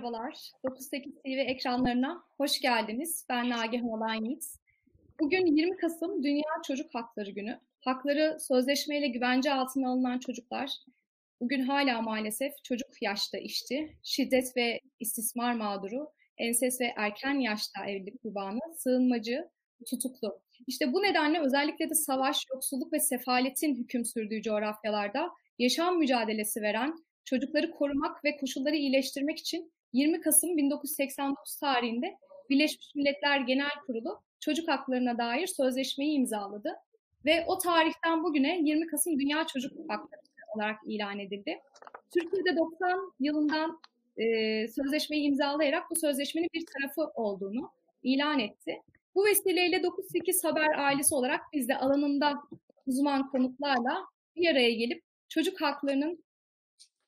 merhabalar. 98 TV ekranlarına hoş geldiniz. Ben Nagihan Olan Bugün 20 Kasım Dünya Çocuk Hakları Günü. Hakları sözleşmeyle güvence altına alınan çocuklar bugün hala maalesef çocuk yaşta işçi, şiddet ve istismar mağduru, enses ve erken yaşta evlilik kurbanı, sığınmacı, tutuklu. İşte bu nedenle özellikle de savaş, yoksulluk ve sefaletin hüküm sürdüğü coğrafyalarda yaşam mücadelesi veren çocukları korumak ve koşulları iyileştirmek için 20 Kasım 1989 tarihinde Birleşmiş Milletler Genel Kurulu çocuk haklarına dair sözleşmeyi imzaladı ve o tarihten bugüne 20 Kasım Dünya Çocuk Hakları olarak ilan edildi. Türkiye'de 90 yılından e, sözleşmeyi imzalayarak bu sözleşmenin bir tarafı olduğunu ilan etti. Bu vesileyle 9-8 Haber ailesi olarak biz de alanında uzman konuklarla bir araya gelip çocuk haklarının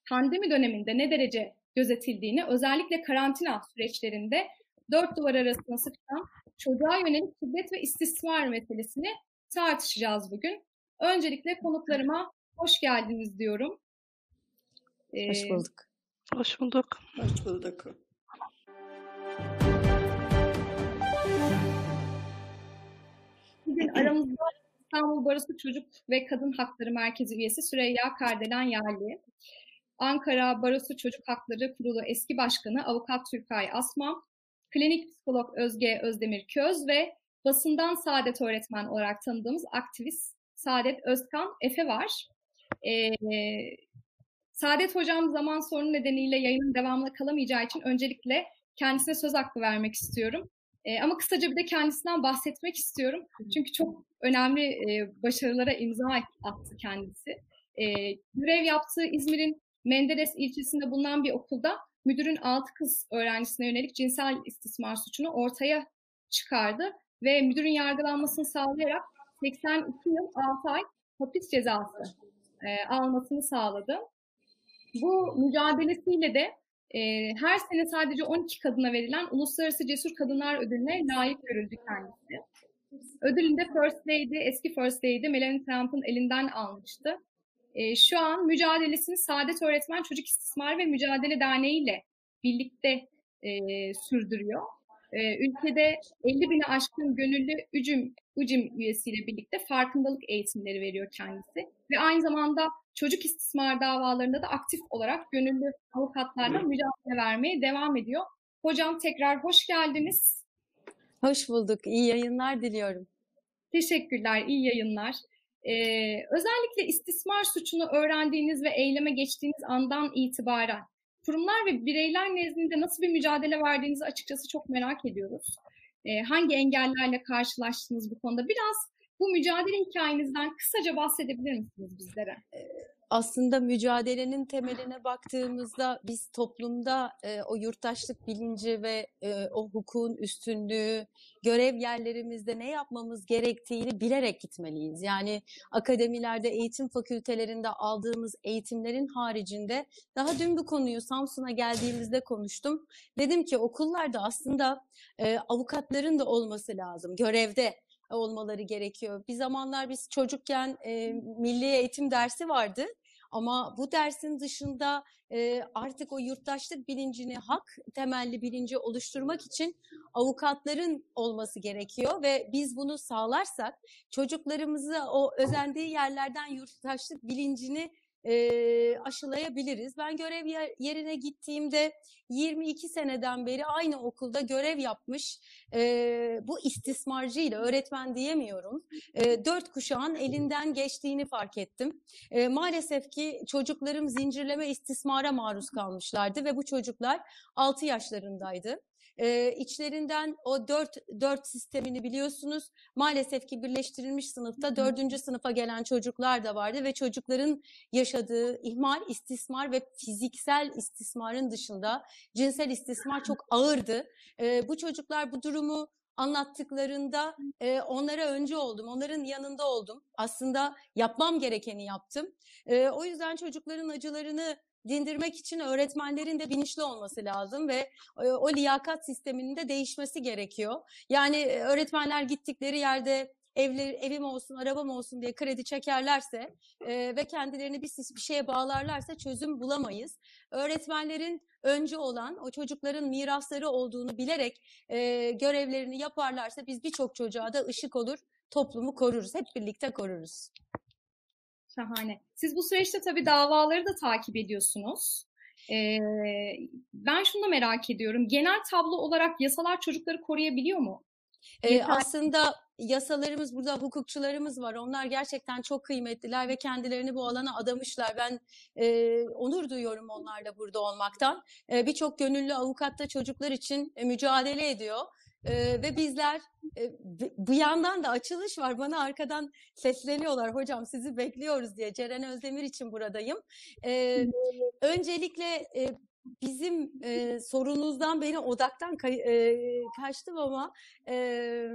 pandemi döneminde ne derece gözetildiğini, özellikle karantina süreçlerinde dört duvar arasında sıkışan çocuğa yönelik şiddet ve istismar meselesini tartışacağız bugün. Öncelikle konuklarıma hoş geldiniz diyorum. Ee, hoş bulduk. Hoş bulduk. Hoş bulduk. Bugün aramızda İstanbul Barosu Çocuk ve Kadın Hakları Merkezi üyesi Süreyya Kardelen Yerli. Ankara Barosu Çocuk Hakları Kurulu eski başkanı Avukat Türkay Asma, klinik psikolog Özge Özdemir Köz ve basından Saadet öğretmen olarak tanıdığımız aktivist Saadet Özkan Efe var. Ee, Saadet Hocam zaman sorunu nedeniyle yayının devamlı kalamayacağı için öncelikle kendisine söz hakkı vermek istiyorum. E, ama kısaca bir de kendisinden bahsetmek istiyorum. Çünkü çok önemli e, başarılara imza attı kendisi. E, görev yaptığı İzmir'in Menderes ilçesinde bulunan bir okulda müdürün altı kız öğrencisine yönelik cinsel istismar suçunu ortaya çıkardı ve müdürün yargılanmasını sağlayarak 82 yıl 6 ay hapis cezası e, almasını sağladı. Bu mücadelesiyle de e, her sene sadece 12 kadına verilen Uluslararası Cesur Kadınlar Ödülüne layık görüldü kendisi. Ödülünde First Lady, eski First Lady Melanie Trump'ın elinden almıştı. E, şu an mücadelesini Saadet Öğretmen Çocuk İstismar ve Mücadele Derneği ile birlikte e, sürdürüyor. E, ülkede 50 bine aşkın gönüllü ücüm, ücüm üyesiyle birlikte farkındalık eğitimleri veriyor kendisi. Ve aynı zamanda çocuk istismar davalarında da aktif olarak gönüllü avukatlarla mücadele vermeye devam ediyor. Hocam tekrar hoş geldiniz. Hoş bulduk. İyi yayınlar diliyorum. Teşekkürler, iyi yayınlar. Ee, özellikle istismar suçunu öğrendiğiniz ve eyleme geçtiğiniz andan itibaren kurumlar ve bireyler nezdinde nasıl bir mücadele verdiğinizi açıkçası çok merak ediyoruz. Ee, hangi engellerle karşılaştınız bu konuda? Biraz bu mücadele hikayenizden kısaca bahsedebilir misiniz bizlere? Aslında mücadelenin temeline baktığımızda biz toplumda e, o yurttaşlık bilinci ve e, o hukukun üstünlüğü, görev yerlerimizde ne yapmamız gerektiğini bilerek gitmeliyiz. Yani akademilerde, eğitim fakültelerinde aldığımız eğitimlerin haricinde daha dün bu konuyu Samsun'a geldiğimizde konuştum. Dedim ki okullarda aslında e, avukatların da olması lazım görevde olmaları gerekiyor. Bir zamanlar biz çocukken e, milli eğitim dersi vardı. Ama bu dersin dışında e, artık o yurttaşlık bilincini, hak temelli bilinci oluşturmak için avukatların olması gerekiyor ve biz bunu sağlarsak çocuklarımızı o özendiği yerlerden yurttaşlık bilincini e, aşılayabiliriz. Ben görev yer, yerine gittiğimde 22 seneden beri aynı okulda görev yapmış e, bu istismarcıyla öğretmen diyemiyorum. E, dört kuşağın elinden geçtiğini fark ettim. E, maalesef ki çocuklarım zincirleme istismara maruz kalmışlardı ve bu çocuklar 6 yaşlarındaydı. Ee, içlerinden o dört, dört sistemini biliyorsunuz. Maalesef ki birleştirilmiş sınıfta dördüncü sınıfa gelen çocuklar da vardı ve çocukların yaşadığı ihmal, istismar ve fiziksel istismarın dışında cinsel istismar çok ağırdı. Ee, bu çocuklar bu durumu anlattıklarında e, onlara önce oldum, onların yanında oldum. Aslında yapmam gerekeni yaptım. E, o yüzden çocukların acılarını dindirmek için öğretmenlerin de bilinçli olması lazım ve e, o liyakat sisteminin de değişmesi gerekiyor. Yani e, öğretmenler gittikleri yerde evleri, evim olsun, arabam olsun diye kredi çekerlerse e, ve kendilerini bir, bir şeye bağlarlarsa çözüm bulamayız. Öğretmenlerin önce olan o çocukların mirasları olduğunu bilerek e, görevlerini yaparlarsa biz birçok çocuğa da ışık olur, toplumu koruruz. Hep birlikte koruruz. Şahane. Siz bu süreçte tabii davaları da takip ediyorsunuz. Ee, ben şunu da merak ediyorum. Genel tablo olarak yasalar çocukları koruyabiliyor mu? Ee, aslında yasalarımız burada hukukçularımız var. Onlar gerçekten çok kıymetliler ve kendilerini bu alana adamışlar. Ben e, onur duyuyorum onlarla burada olmaktan. E, Birçok gönüllü avukat da çocuklar için e, mücadele ediyor. Ee, ve bizler e, bu yandan da açılış var. Bana arkadan sesleniyorlar. Hocam sizi bekliyoruz diye. Ceren Özdemir için buradayım. Ee, öncelikle e, bizim e, sorunuzdan beni odaktan kay, e, kaçtım ama e,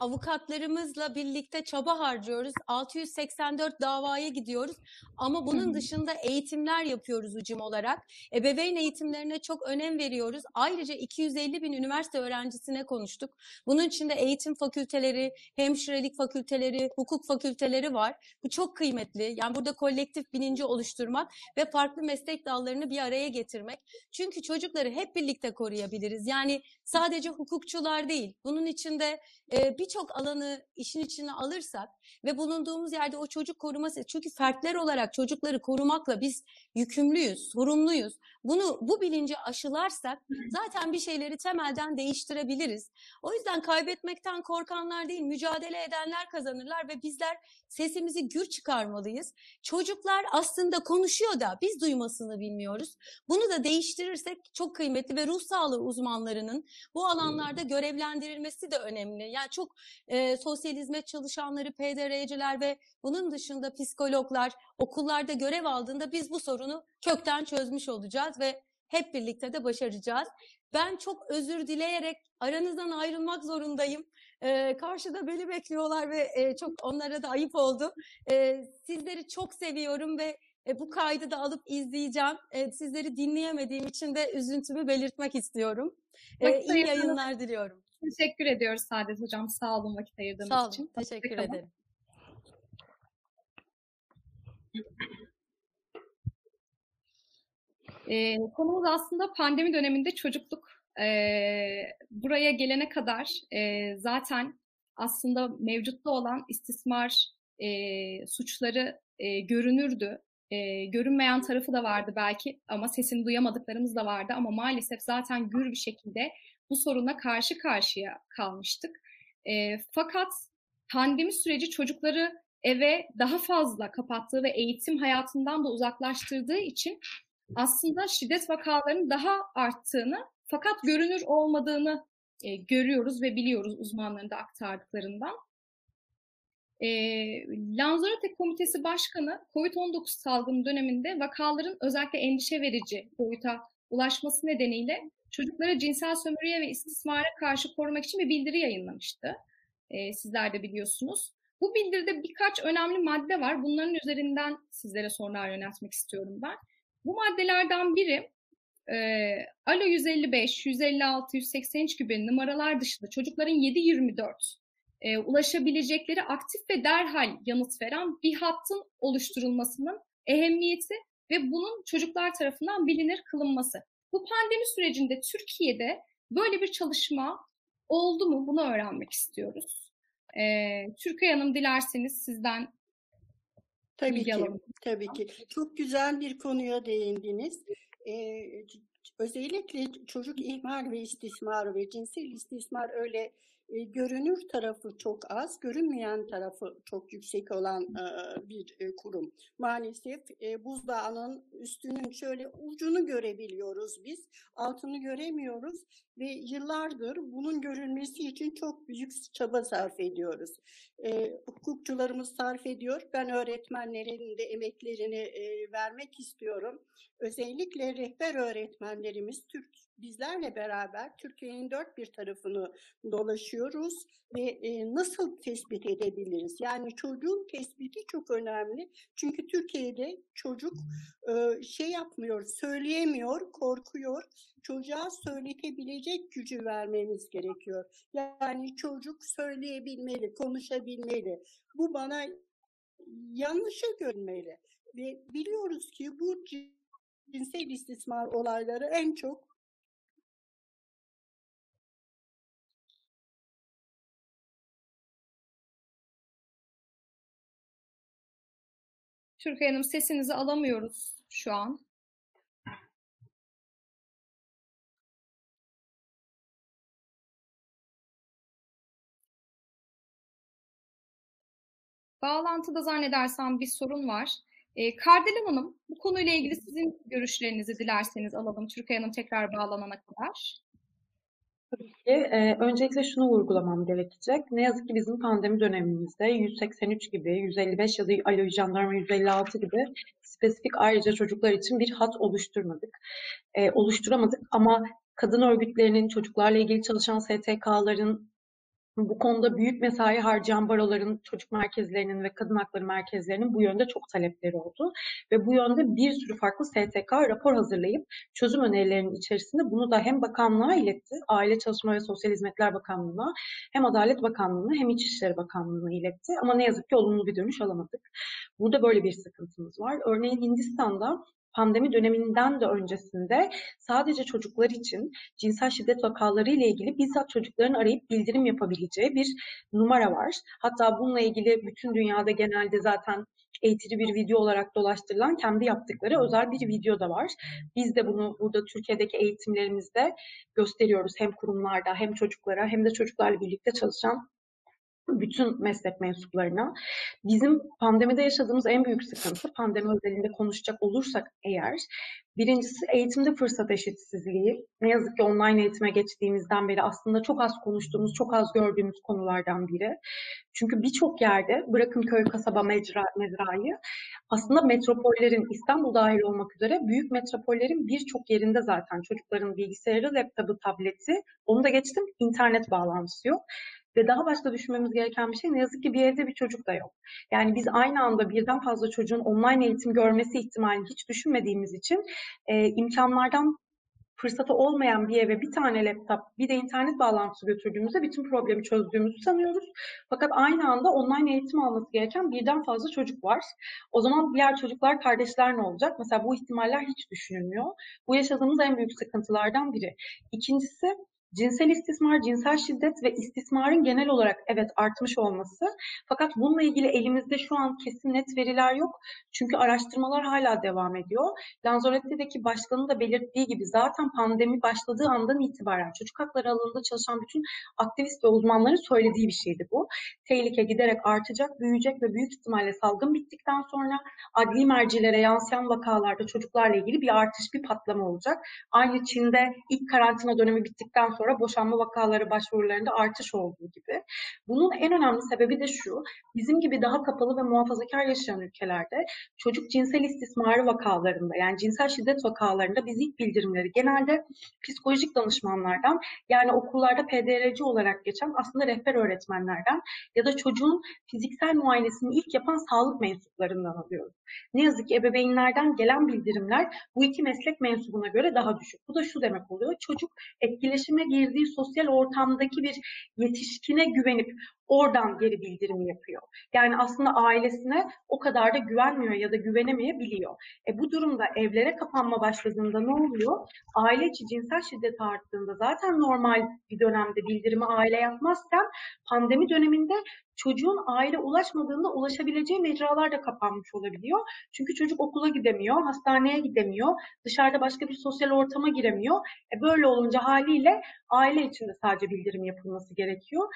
avukatlarımızla birlikte çaba harcıyoruz. 684 davaya gidiyoruz. Ama bunun dışında eğitimler yapıyoruz ucum olarak. Ebeveyn eğitimlerine çok önem veriyoruz. Ayrıca 250 bin üniversite öğrencisine konuştuk. Bunun içinde eğitim fakülteleri, hemşirelik fakülteleri, hukuk fakülteleri var. Bu çok kıymetli. Yani burada kolektif bilinci oluşturmak ve farklı meslek dallarını bir araya getirmek. Çünkü çocukları hep birlikte koruyabiliriz. Yani sadece hukukçular değil. Bunun içinde e, birçok alanı işin içine alırsak ve bulunduğumuz yerde o çocuk koruması çünkü fertler olarak çocukları korumakla biz yükümlüyüz, sorumluyuz. Bunu bu bilinci aşılarsak zaten bir şeyleri temelden değiştirebiliriz. O yüzden kaybetmekten korkanlar değil, mücadele edenler kazanırlar ve bizler sesimizi gür çıkarmalıyız. Çocuklar aslında konuşuyor da biz duymasını bilmiyoruz. Bunu da değiştirirsek çok kıymetli ve ruh sağlığı uzmanlarının bu alanlarda görevlendirilmesi de önemli. Yani çok e, sosyal hizmet çalışanları, PDR'ciler ve bunun dışında psikologlar okullarda görev aldığında biz bu sorunu kökten çözmüş olacağız ve hep birlikte de başaracağız. Ben çok özür dileyerek aranızdan ayrılmak zorundayım. Ee, karşıda beni bekliyorlar ve e, çok onlara da ayıp oldu. Ee, sizleri çok seviyorum ve e, bu kaydı da alıp izleyeceğim. E, sizleri dinleyemediğim için de üzüntümü belirtmek istiyorum. E, iyi yayınlar diliyorum. Teşekkür ediyoruz Saadet Hocam. Sağ olun vakit ayırdığınız Sağ olun, için. Teşekkür ederim. E, konumuz aslında pandemi döneminde çocukluk. E, buraya gelene kadar e, zaten aslında mevcutta olan istismar e, suçları e, görünürdü. E, görünmeyen tarafı da vardı belki ama sesini duyamadıklarımız da vardı ama maalesef zaten gür bir şekilde bu soruna karşı karşıya kalmıştık. E, fakat pandemi süreci çocukları eve daha fazla kapattığı ve eğitim hayatından da uzaklaştırdığı için aslında şiddet vakalarının daha arttığını fakat görünür olmadığını e, görüyoruz ve biliyoruz uzmanların da aktardıklarından. E, Lanzarote Komitesi Başkanı COVID-19 salgını döneminde vakaların özellikle endişe verici boyuta ulaşması nedeniyle çocuklara cinsel sömürüye ve istismara karşı korumak için bir bildiri yayınlamıştı. E, sizler de biliyorsunuz. Bu bildiride birkaç önemli madde var. Bunların üzerinden sizlere sorular yöneltmek istiyorum ben. Bu maddelerden biri e, Alo 155, 156, 183 gibi numaralar dışında çocukların 7-24 e, ulaşabilecekleri aktif ve derhal yanıt veren bir hattın oluşturulmasının ehemmiyeti ve bunun çocuklar tarafından bilinir kılınması. Bu pandemi sürecinde Türkiye'de böyle bir çalışma oldu mu? Bunu öğrenmek istiyoruz. Ee, Türkay Hanım dilerseniz sizden Tabii ki, alalım. tabii ki. Çok güzel bir konuya değindiniz. Ee, özellikle çocuk ihmal ve istismar ve cinsel istismar öyle e, görünür tarafı çok az, görünmeyen tarafı çok yüksek olan e, bir e, kurum. Maalesef e, buzdağının üstünün şöyle ucunu görebiliyoruz biz, altını göremiyoruz ve yıllardır bunun görülmesi için çok büyük çaba sarf ediyoruz. E, hukukçularımız sarf ediyor. Ben öğretmenlerin de emeklerini e, vermek istiyorum. Özellikle rehber öğretmenlerimiz Türk bizlerle beraber Türkiye'nin dört bir tarafını dolaşıyor yaşıyoruz ve e, nasıl tespit edebiliriz? Yani çocuğun tespiti çok önemli. Çünkü Türkiye'de çocuk e, şey yapmıyor, söyleyemiyor, korkuyor. Çocuğa söyletebilecek gücü vermemiz gerekiyor. Yani çocuk söyleyebilmeli, konuşabilmeli. Bu bana yanlışı görünmeli. Ve biliyoruz ki bu cinsel istismar olayları en çok Türkay Hanım sesinizi alamıyoruz şu an. Bağlantıda zannedersem bir sorun var. E, Kardelen Hanım, bu konuyla ilgili sizin görüşlerinizi dilerseniz alalım. Türkay Hanım tekrar bağlanana kadar. Tabii ki. E, öncelikle şunu vurgulamam gerekecek. Ne yazık ki bizim pandemi dönemimizde 183 gibi, 155 ya da Jandarma 156 gibi spesifik ayrıca çocuklar için bir hat oluşturmadık. E, oluşturamadık ama kadın örgütlerinin, çocuklarla ilgili çalışan STK'ların bu konuda büyük mesai harcayan baroların, çocuk merkezlerinin ve kadın hakları merkezlerinin bu yönde çok talepleri oldu. Ve bu yönde bir sürü farklı STK rapor hazırlayıp çözüm önerilerinin içerisinde bunu da hem bakanlığa iletti, Aile Çalışma ve Sosyal Hizmetler Bakanlığı'na, hem Adalet Bakanlığı'na hem İçişleri Bakanlığı'na iletti. Ama ne yazık ki olumlu bir dönüş alamadık. Burada böyle bir sıkıntımız var. Örneğin Hindistan'da pandemi döneminden de öncesinde sadece çocuklar için cinsel şiddet vakaları ile ilgili bizzat çocukların arayıp bildirim yapabileceği bir numara var. Hatta bununla ilgili bütün dünyada genelde zaten eğitici bir video olarak dolaştırılan kendi yaptıkları özel bir video da var. Biz de bunu burada Türkiye'deki eğitimlerimizde gösteriyoruz hem kurumlarda hem çocuklara hem de çocuklarla birlikte çalışan bütün meslek mensuplarına. Bizim pandemide yaşadığımız en büyük sıkıntı, pandemi özelinde konuşacak olursak eğer, birincisi eğitimde fırsat eşitsizliği. Ne yazık ki online eğitime geçtiğimizden beri aslında çok az konuştuğumuz, çok az gördüğümüz konulardan biri. Çünkü birçok yerde, bırakın köy, kasaba, mecra, mezrayı, aslında metropollerin, İstanbul dahil olmak üzere büyük metropollerin birçok yerinde zaten çocukların bilgisayarı, laptopu, tableti, onu da geçtim, internet bağlantısı yok. Ve daha başka düşünmemiz gereken bir şey ne yazık ki bir evde bir çocuk da yok. Yani biz aynı anda birden fazla çocuğun online eğitim görmesi ihtimalini hiç düşünmediğimiz için e, imkanlardan fırsatı olmayan bir eve bir tane laptop, bir de internet bağlantısı götürdüğümüzde bütün problemi çözdüğümüzü sanıyoruz. Fakat aynı anda online eğitim alması gereken birden fazla çocuk var. O zaman diğer çocuklar, kardeşler ne olacak? Mesela bu ihtimaller hiç düşünülmüyor. Bu yaşadığımız en büyük sıkıntılardan biri. İkincisi Cinsel istismar, cinsel şiddet ve istismarın genel olarak evet artmış olması. Fakat bununla ilgili elimizde şu an kesin net veriler yok. Çünkü araştırmalar hala devam ediyor. Lanzarote'deki başkanın da belirttiği gibi zaten pandemi başladığı andan itibaren çocuk hakları alanında çalışan bütün aktivist ve uzmanların söylediği bir şeydi bu. Tehlike giderek artacak, büyüyecek ve büyük ihtimalle salgın bittikten sonra adli mercilere yansıyan vakalarda çocuklarla ilgili bir artış, bir patlama olacak. Aynı Çin'de ilk karantina dönemi bittikten sonra boşanma vakaları başvurularında artış olduğu gibi. Bunun en önemli sebebi de şu, bizim gibi daha kapalı ve muhafazakar yaşayan ülkelerde çocuk cinsel istismarı vakalarında yani cinsel şiddet vakalarında biz ilk bildirimleri genelde psikolojik danışmanlardan yani okullarda PDRC olarak geçen aslında rehber öğretmenlerden ya da çocuğun fiziksel muayenesini ilk yapan sağlık mensuplarından alıyoruz. Ne yazık ki ebeveynlerden gelen bildirimler bu iki meslek mensubuna göre daha düşük. Bu da şu demek oluyor. Çocuk etkileşime girdiği sosyal ortamdaki bir yetişkine güvenip oradan geri bildirimi yapıyor. Yani aslında ailesine o kadar da güvenmiyor ya da güvenemeyebiliyor. E bu durumda evlere kapanma başladığında ne oluyor? Aile içi cinsel şiddet arttığında zaten normal bir dönemde bildirimi aile yapmazken pandemi döneminde çocuğun aile ulaşmadığında ulaşabileceği mecralar da kapanmış olabiliyor. Çünkü çocuk okula gidemiyor, hastaneye gidemiyor, dışarıda başka bir sosyal ortama giremiyor. E böyle olunca haliyle aile içinde sadece bildirim yapılması gerekiyor.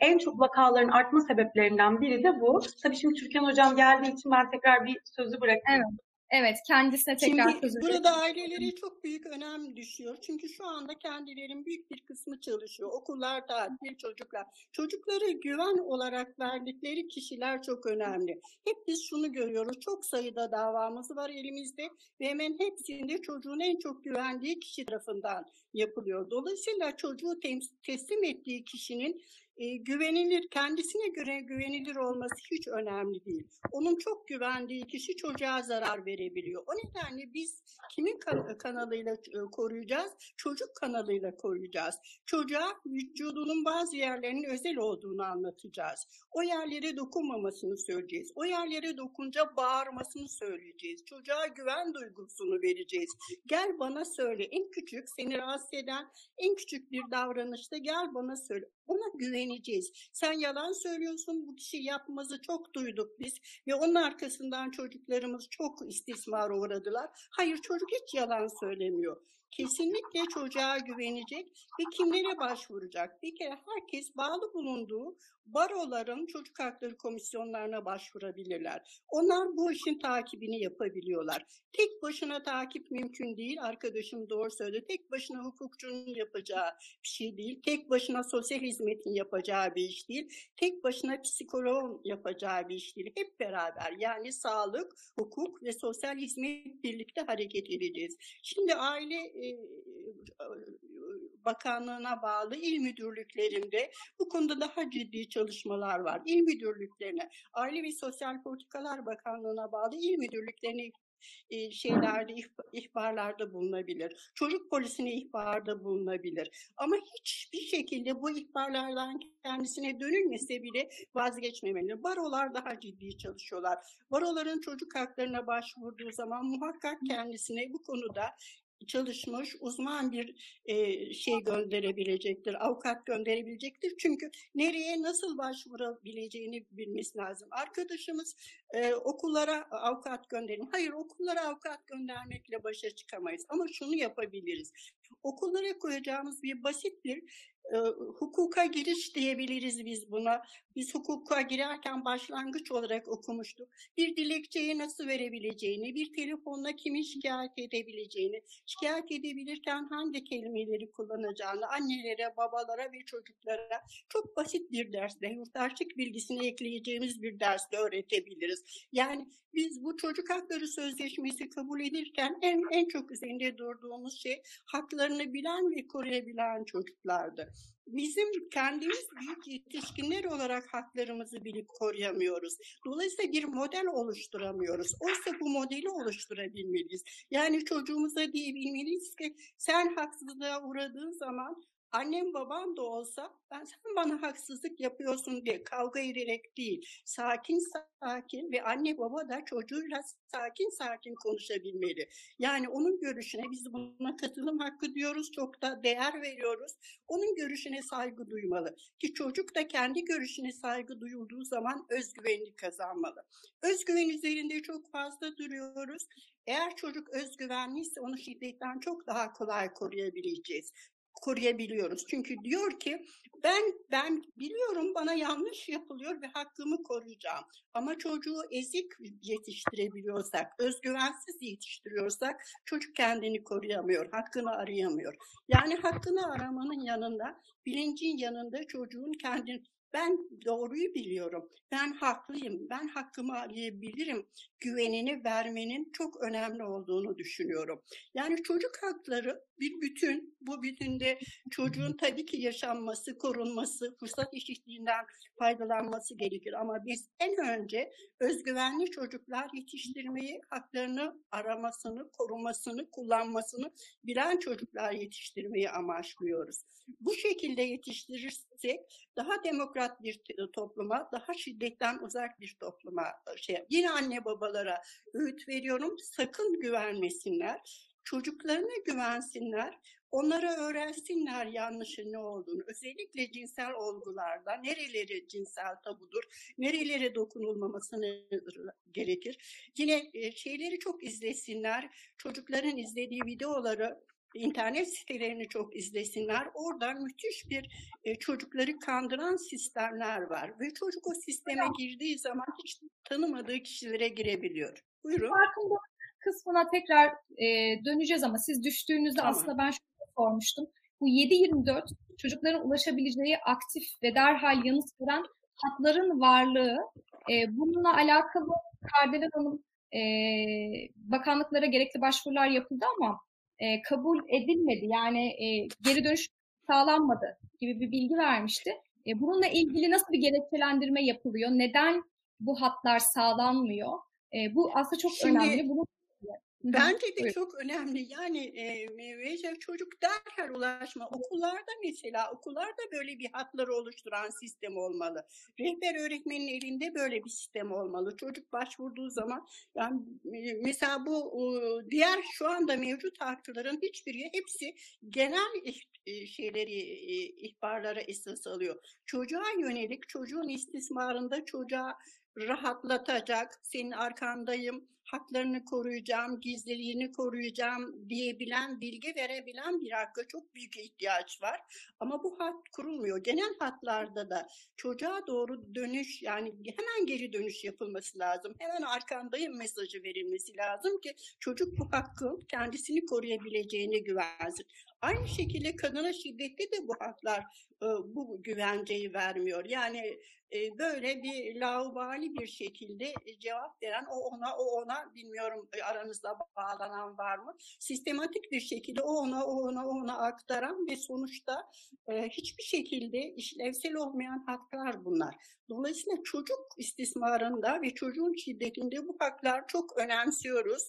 En çok vakaların artma sebeplerinden biri de bu. Tabii şimdi Türkan Hocam geldiği için ben tekrar bir sözü bırakayım. Evet. Evet, kendisine tekrar Şimdi sözü burada ailelere çok büyük önem düşüyor. Çünkü şu anda kendilerinin büyük bir kısmı çalışıyor. Okullar tatil, çocuklar. Çocuklara güven olarak verdikleri kişiler çok önemli. Hep biz şunu görüyoruz. Çok sayıda davamız var elimizde ve hemen hepsinde çocuğun en çok güvendiği kişi tarafından yapılıyor. Dolayısıyla çocuğu teslim ettiği kişinin e, güvenilir, kendisine göre güvenilir olması hiç önemli değil. Onun çok güvendiği kişi çocuğa zarar verebiliyor. O nedenle biz kimin kan- kanalıyla e, koruyacağız? Çocuk kanalıyla koruyacağız. Çocuğa vücudunun bazı yerlerinin özel olduğunu anlatacağız. O yerlere dokunmamasını söyleyeceğiz. O yerlere dokunca bağırmasını söyleyeceğiz. Çocuğa güven duygusunu vereceğiz. Gel bana söyle. En küçük seni rahatsız eden en küçük bir davranışta gel bana söyle. Ona güveneceğiz. Sen yalan söylüyorsun. Bu kişi yapmazı çok duyduk biz ve onun arkasından çocuklarımız çok istismar uğradılar. Hayır çocuk hiç yalan söylemiyor. Kesinlikle çocuğa güvenecek ve kimlere başvuracak? Bir kere herkes bağlı bulunduğu baroların çocuk hakları komisyonlarına başvurabilirler. Onlar bu işin takibini yapabiliyorlar. Tek başına takip mümkün değil. Arkadaşım doğru söyledi. Tek başına hukukçunun yapacağı bir şey değil. Tek başına sosyal hizmetin yapacağı bir iş değil. Tek başına psikoloğun yapacağı bir iş değil. Hep beraber yani sağlık, hukuk ve sosyal hizmet birlikte hareket edeceğiz. Şimdi aile Bakanlığı'na bağlı il müdürlüklerinde bu konuda daha ciddi çalışmalar var. İl müdürlüklerine, Aile ve Sosyal Politikalar Bakanlığı'na bağlı il müdürlüklerine şeylerde ihbarlarda bulunabilir. Çocuk polisine ihbarda bulunabilir. Ama hiçbir şekilde bu ihbarlardan kendisine dönülmese bile vazgeçmemeli. Barolar daha ciddi çalışıyorlar. Baroların çocuk haklarına başvurduğu zaman muhakkak kendisine bu konuda çalışmış uzman bir e, şey gönderebilecektir, avukat gönderebilecektir. Çünkü nereye nasıl başvurabileceğini bilmesi lazım. Arkadaşımız e, okullara avukat gönderin. Hayır okullara avukat göndermekle başa çıkamayız ama şunu yapabiliriz. Okullara koyacağımız bir basit bir e, hukuka giriş diyebiliriz biz buna. Biz hukuka girerken başlangıç olarak okumuştuk. Bir dilekçeyi nasıl verebileceğini, bir telefonla kimi şikayet edebileceğini, şikayet edebilirken hangi kelimeleri kullanacağını annelere, babalara ve çocuklara çok basit bir dersle, yurttaşlık bilgisini ekleyeceğimiz bir dersle öğretebiliriz. Yani biz bu çocuk hakları sözleşmesi kabul edilirken en, en çok üzerinde durduğumuz şey haklarını bilen ve koruyabilen çocuklardı. Bizim kendimiz büyük yetişkinler olarak haklarımızı bilip koruyamıyoruz. Dolayısıyla bir model oluşturamıyoruz. Oysa bu modeli oluşturabilmeliyiz. Yani çocuğumuza diyebilmeliyiz ki sen haksızlığa uğradığın zaman annem babam da olsa ben sen bana haksızlık yapıyorsun diye kavga ederek değil sakin sakin ve anne baba da çocuğuyla sakin sakin konuşabilmeli. Yani onun görüşüne biz buna katılım hakkı diyoruz çok da değer veriyoruz. Onun görüşüne saygı duymalı ki çocuk da kendi görüşüne saygı duyulduğu zaman özgüvenini kazanmalı. Özgüven üzerinde çok fazla duruyoruz. Eğer çocuk özgüvenliyse onu şiddetten çok daha kolay koruyabileceğiz koruyabiliyoruz. Çünkü diyor ki ben ben biliyorum bana yanlış yapılıyor ve hakkımı koruyacağım. Ama çocuğu ezik yetiştirebiliyorsak, özgüvensiz yetiştiriyorsak çocuk kendini koruyamıyor, hakkını arayamıyor. Yani hakkını aramanın yanında, bilincin yanında çocuğun kendini ben doğruyu biliyorum, ben haklıyım, ben hakkımı arayabilirim güvenini vermenin çok önemli olduğunu düşünüyorum. Yani çocuk hakları bir bütün, bu bütünde çocuğun tabii ki yaşanması, korunması, fırsat eşitliğinden faydalanması gerekir. Ama biz en önce özgüvenli çocuklar yetiştirmeyi, haklarını aramasını, korumasını, kullanmasını bilen çocuklar yetiştirmeyi amaçlıyoruz. Bu şekilde yetiştirirsek daha demokrat bir topluma, daha şiddetten uzak bir topluma şey. Yine anne babalara öğüt veriyorum. Sakın güvenmesinler. Çocuklarına güvensinler. Onlara öğrensinler yanlışın ne olduğunu. Özellikle cinsel olgularda nereleri cinsel tabudur, nerelere dokunulmamasını gerekir. Yine şeyleri çok izlesinler. Çocukların izlediği videoları internet sitelerini çok izlesinler. Oradan müthiş bir e, çocukları kandıran sistemler var ve çocuk o sisteme girdiği zaman hiç tanımadığı kişilere girebiliyor. Buyurun. Farkında kısmına tekrar e, döneceğiz ama siz düştüğünüzde tamam. aslında ben şunu sormuştum. Bu 7-24 çocukların ulaşabileceği aktif ve derhal yanıt veren hatların varlığı e, bununla alakalı Kardelen Hanım e, bakanlıklara gerekli başvurular yapıldı ama e, kabul edilmedi. Yani e, geri dönüş sağlanmadı gibi bir bilgi vermişti. E, bununla ilgili nasıl bir gerekçelendirme yapılıyor? Neden bu hatlar sağlanmıyor? E, bu aslında çok Şimdi, önemli. Bunu Bence de Buyurun. çok önemli. Yani e, çocuk derhal ulaşma. Okullarda mesela okullarda böyle bir hatları oluşturan sistem olmalı. Rehber öğretmenin elinde böyle bir sistem olmalı. Çocuk başvurduğu zaman yani mesela bu diğer şu anda mevcut hakların hiçbiri hepsi genel şeyleri ihbarlara esas alıyor. Çocuğa yönelik çocuğun istismarında çocuğa rahatlatacak, senin arkandayım, haklarını koruyacağım, gizliliğini koruyacağım diyebilen, bilgi verebilen bir hakka çok büyük ihtiyaç var. Ama bu hat kurulmuyor. Genel hatlarda da çocuğa doğru dönüş yani hemen geri dönüş yapılması lazım. Hemen arkandayım mesajı verilmesi lazım ki çocuk bu hakkın kendisini koruyabileceğine güvensin. Aynı şekilde kadına şiddette de bu haklar bu güvenceyi vermiyor. Yani böyle bir laubali bir şekilde cevap veren o ona o ona bilmiyorum aranızda bağlanan var mı? Sistematik bir şekilde o ona o ona o ona aktaran ve sonuçta hiçbir şekilde işlevsel olmayan haklar bunlar. Dolayısıyla çocuk istismarında ve çocuğun şiddetinde bu haklar çok önemsiyoruz.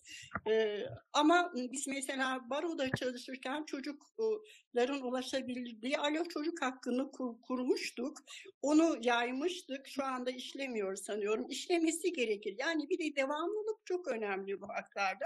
ama biz mesela baroda çalışırken çocukların ulaşabildiği alo çocuk hakkını kur, kurmuştuk. Onu yaymıştık. Şu anda işlemiyor sanıyorum. İşlemesi gerekir. Yani bir de devamlılık çok önemli bu haklarda.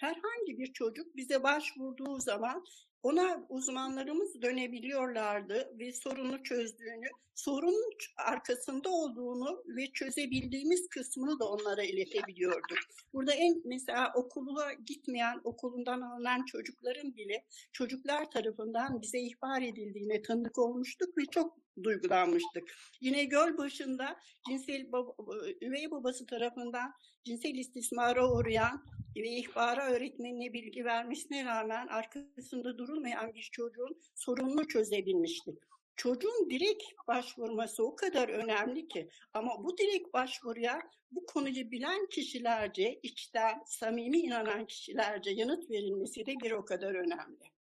Herhangi bir çocuk bize başvurduğu zaman ona uzmanlarımız dönebiliyorlardı ve sorunu çözdüğünü, sorunun arkasında olduğunu ve çözebildiğimiz kısmını da onlara iletebiliyorduk. Burada en mesela okula gitmeyen, okulundan alınan çocukların bile çocuklar tarafından bize ihbar edildiğine tanık olmuştuk ve çok duygulanmıştık. Yine göl başında cinsel baba, üvey babası tarafından cinsel istismara uğrayan ve ihbara öğretmenine bilgi vermesine rağmen arkasında durulmayan bir çocuğun sorununu çözebilmiştik. Çocuğun direkt başvurması o kadar önemli ki ama bu direkt başvuruya bu konuyu bilen kişilerce, içten, samimi inanan kişilerce yanıt verilmesi de bir o kadar önemli.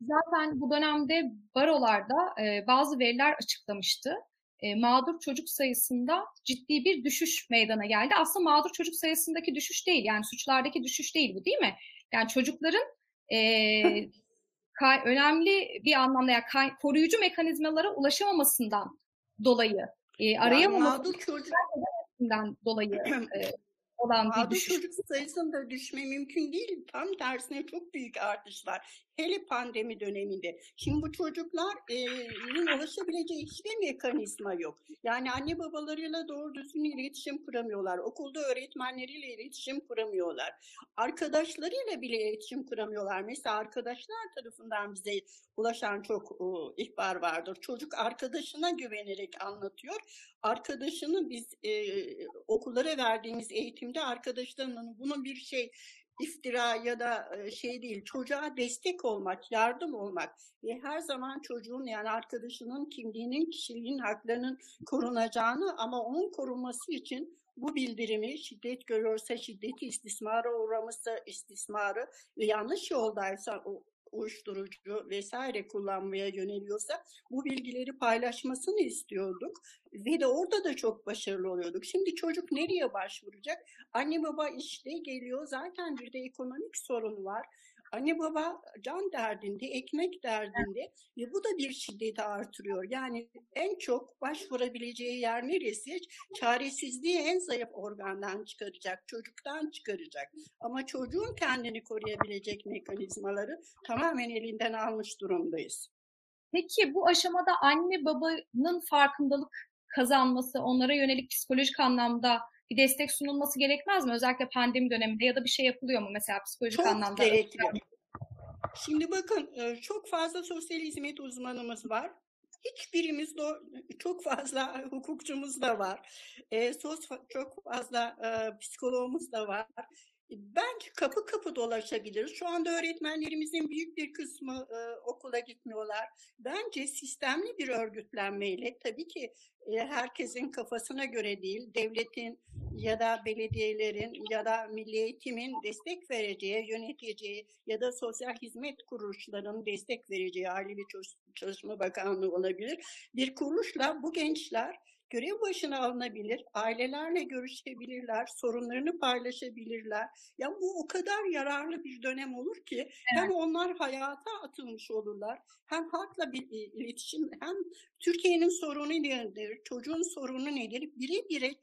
Zaten bu dönemde barolarda bazı veriler açıklamıştı. Mağdur çocuk sayısında ciddi bir düşüş meydana geldi. Aslında mağdur çocuk sayısındaki düşüş değil, yani suçlardaki düşüş değil bu değil mi? Yani çocukların önemli bir anlamda yani koruyucu mekanizmalara ulaşamamasından dolayı, arayamamasından yani dolayı olan bir düşüş. çocuk sayısında düşme mümkün değil. Tam tersine çok büyük artışlar. Hele pandemi döneminde. Şimdi bu çocukların e, ulaşabileceği hiçbir mekanizma yok. Yani anne babalarıyla doğru düzgün iletişim kuramıyorlar. Okulda öğretmenleriyle iletişim kuramıyorlar. Arkadaşlarıyla bile iletişim kuramıyorlar. Mesela arkadaşlar tarafından bize ulaşan çok e, ihbar vardır. Çocuk arkadaşına güvenerek anlatıyor. Arkadaşını biz e, okullara verdiğimiz eğitimde arkadaşlarının bunun bir şey iftira ya da şey değil çocuğa destek olmak, yardım olmak ve her zaman çocuğun yani arkadaşının kimliğinin, kişiliğinin haklarının korunacağını ama onun korunması için bu bildirimi şiddet görüyorsa şiddeti, istismara uğramışsa istismarı ve yanlış yoldaysa uyuşturucu vesaire kullanmaya yöneliyorsa bu bilgileri paylaşmasını istiyorduk ve de orada da çok başarılı oluyorduk. Şimdi çocuk nereye başvuracak? Anne baba işte geliyor zaten bir de ekonomik sorun var. Anne baba can derdinde, ekmek derdinde ve bu da bir şiddeti artırıyor. Yani en çok başvurabileceği yer neresi? Çaresizliği en zayıf organdan çıkaracak, çocuktan çıkaracak. Ama çocuğun kendini koruyabilecek mekanizmaları tamamen elinden almış durumdayız. Peki bu aşamada anne babanın farkındalık kazanması, onlara yönelik psikolojik anlamda bir destek sunulması gerekmez mi? Özellikle pandemi döneminde ya da bir şey yapılıyor mu mesela psikolojik Çok anlamda? Çok gerekli. Şimdi bakın çok fazla sosyal hizmet uzmanımız var. Hiçbirimiz de çok fazla hukukçumuz da var. E, sos çok fazla e, psikologumuz da var. Bence kapı kapı dolaşabiliriz. Şu anda öğretmenlerimizin büyük bir kısmı e, okula gitmiyorlar. Bence sistemli bir örgütlenmeyle tabii ki e, herkesin kafasına göre değil, devletin ya da belediyelerin ya da milli eğitimin destek vereceği, yöneteceği ya da sosyal hizmet kuruluşlarının destek vereceği Aile ve Çalışma Bakanlığı olabilir. Bir kuruluşla bu gençler görev başına alınabilir, ailelerle görüşebilirler, sorunlarını paylaşabilirler. Ya bu o kadar yararlı bir dönem olur ki evet. hem onlar hayata atılmış olurlar, hem halkla bir iletişim, hem Türkiye'nin sorunu nedir, çocuğun sorunu nedir, bire bire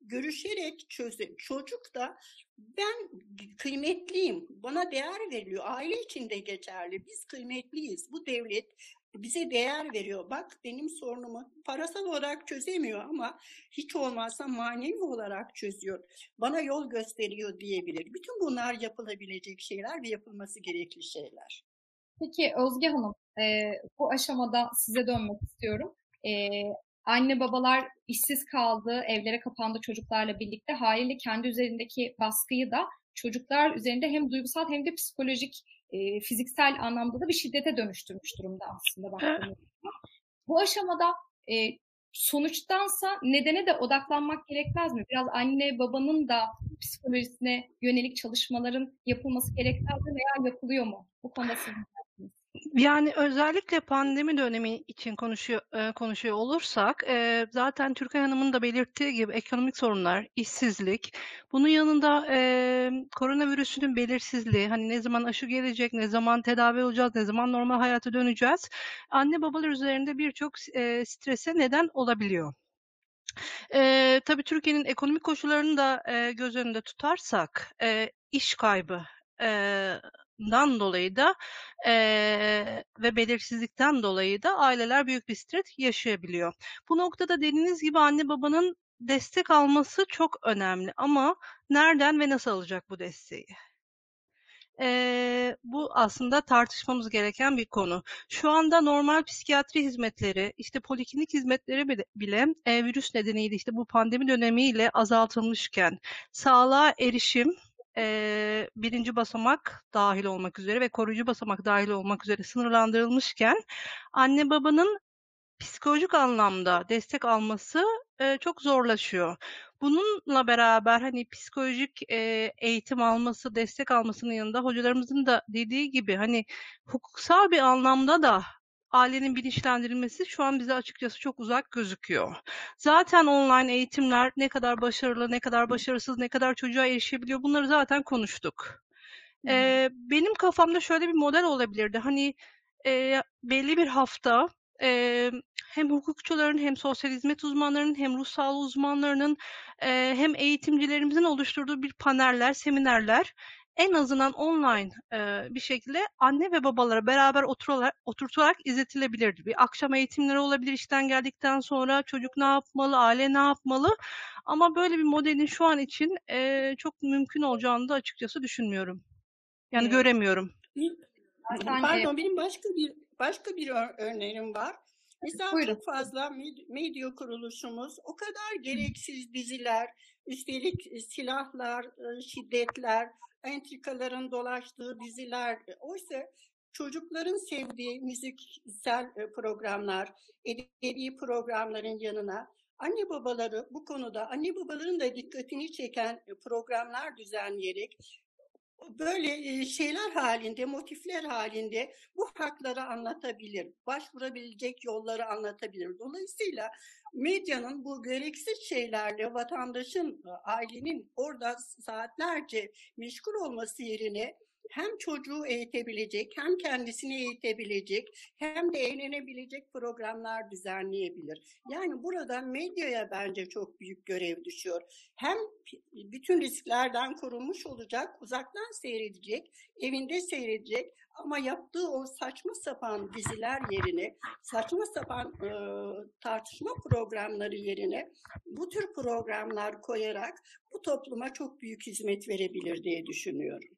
görüşerek çözün. Çocuk da ben kıymetliyim, bana değer veriliyor. Aile için de geçerli. Biz kıymetliyiz. Bu devlet bize değer veriyor. Bak benim sorunumu parasal olarak çözemiyor ama hiç olmazsa manevi olarak çözüyor. Bana yol gösteriyor diyebilir. Bütün bunlar yapılabilecek şeyler ve yapılması gerekli şeyler. Peki Özge Hanım, e, bu aşamada size dönmek istiyorum. E, anne babalar işsiz kaldı, evlere kapandı çocuklarla birlikte. Haliyle kendi üzerindeki baskıyı da çocuklar üzerinde hem duygusal hem de psikolojik e, fiziksel anlamda da bir şiddete dönüştürmüş durumda aslında baktığımızda. Bu aşamada e, sonuçtansa nedene de odaklanmak gerekmez mi? Biraz anne babanın da psikolojisine yönelik çalışmaların yapılması gerekmez mi veya yapılıyor mu? Bu konuda sizin yani özellikle pandemi dönemi için konuşuyor e, konuşuyor olursak e, zaten Türkan Hanım'ın da belirttiği gibi ekonomik sorunlar, işsizlik, bunun yanında e, koronavirüsünün belirsizliği, hani ne zaman aşı gelecek, ne zaman tedavi olacağız, ne zaman normal hayata döneceğiz, anne babalar üzerinde birçok e, strese neden olabiliyor. Tabii Türkiye'nin ekonomik koşullarını da e, göz önünde tutarsak iş kaybı, dan dolayı da e, ve belirsizlikten dolayı da aileler büyük bir stres yaşayabiliyor. Bu noktada dediğiniz gibi anne babanın destek alması çok önemli ama nereden ve nasıl alacak bu desteği? e, bu aslında tartışmamız gereken bir konu. Şu anda normal psikiyatri hizmetleri, işte poliklinik hizmetleri bile, bile e, virüs nedeniyle işte bu pandemi dönemiyle azaltılmışken sağlığa erişim e, birinci basamak dahil olmak üzere ve koruyucu basamak dahil olmak üzere sınırlandırılmışken anne babanın psikolojik anlamda destek alması e, çok zorlaşıyor. Bununla beraber hani psikolojik e, eğitim alması, destek almasının yanında hocalarımızın da dediği gibi hani hukuksal bir anlamda da ailenin bilinçlendirilmesi şu an bize açıkçası çok uzak gözüküyor. Zaten online eğitimler ne kadar başarılı, ne kadar başarısız, ne kadar çocuğa erişebiliyor bunları zaten konuştuk. Ee, benim kafamda şöyle bir model olabilirdi. Hani e, belli bir hafta e, hem hukukçuların hem sosyal hizmet uzmanlarının hem ruh sağlığı uzmanlarının e, hem eğitimcilerimizin oluşturduğu bir paneller, seminerler en azından online e, bir şekilde anne ve babalara beraber oturularak, oturtularak izletilebilirdi. Bir akşam eğitimleri olabilir işten geldikten sonra çocuk ne yapmalı, aile ne yapmalı. Ama böyle bir modelin şu an için e, çok mümkün olacağını da açıkçası düşünmüyorum. Yani evet. göremiyorum. Pardon benim başka bir başka bir örneğim var. Mesela Buyurun. çok fazla medya kuruluşumuz o kadar gereksiz diziler, üstelik silahlar, şiddetler, entrikaların dolaştığı diziler. Oysa çocukların sevdiği müziksel e, programlar, edebi programların yanına anne babaları bu konuda anne babaların da dikkatini çeken e, programlar düzenleyerek böyle şeyler halinde, motifler halinde bu hakları anlatabilir, başvurabilecek yolları anlatabilir. Dolayısıyla medyanın bu gereksiz şeylerle vatandaşın, ailenin orada saatlerce meşgul olması yerine hem çocuğu eğitebilecek, hem kendisini eğitebilecek, hem de eğlenebilecek programlar düzenleyebilir. Yani burada medyaya bence çok büyük görev düşüyor. Hem bütün risklerden korunmuş olacak, uzaktan seyredecek, evinde seyredecek ama yaptığı o saçma sapan diziler yerine, saçma sapan e, tartışma programları yerine bu tür programlar koyarak bu topluma çok büyük hizmet verebilir diye düşünüyorum.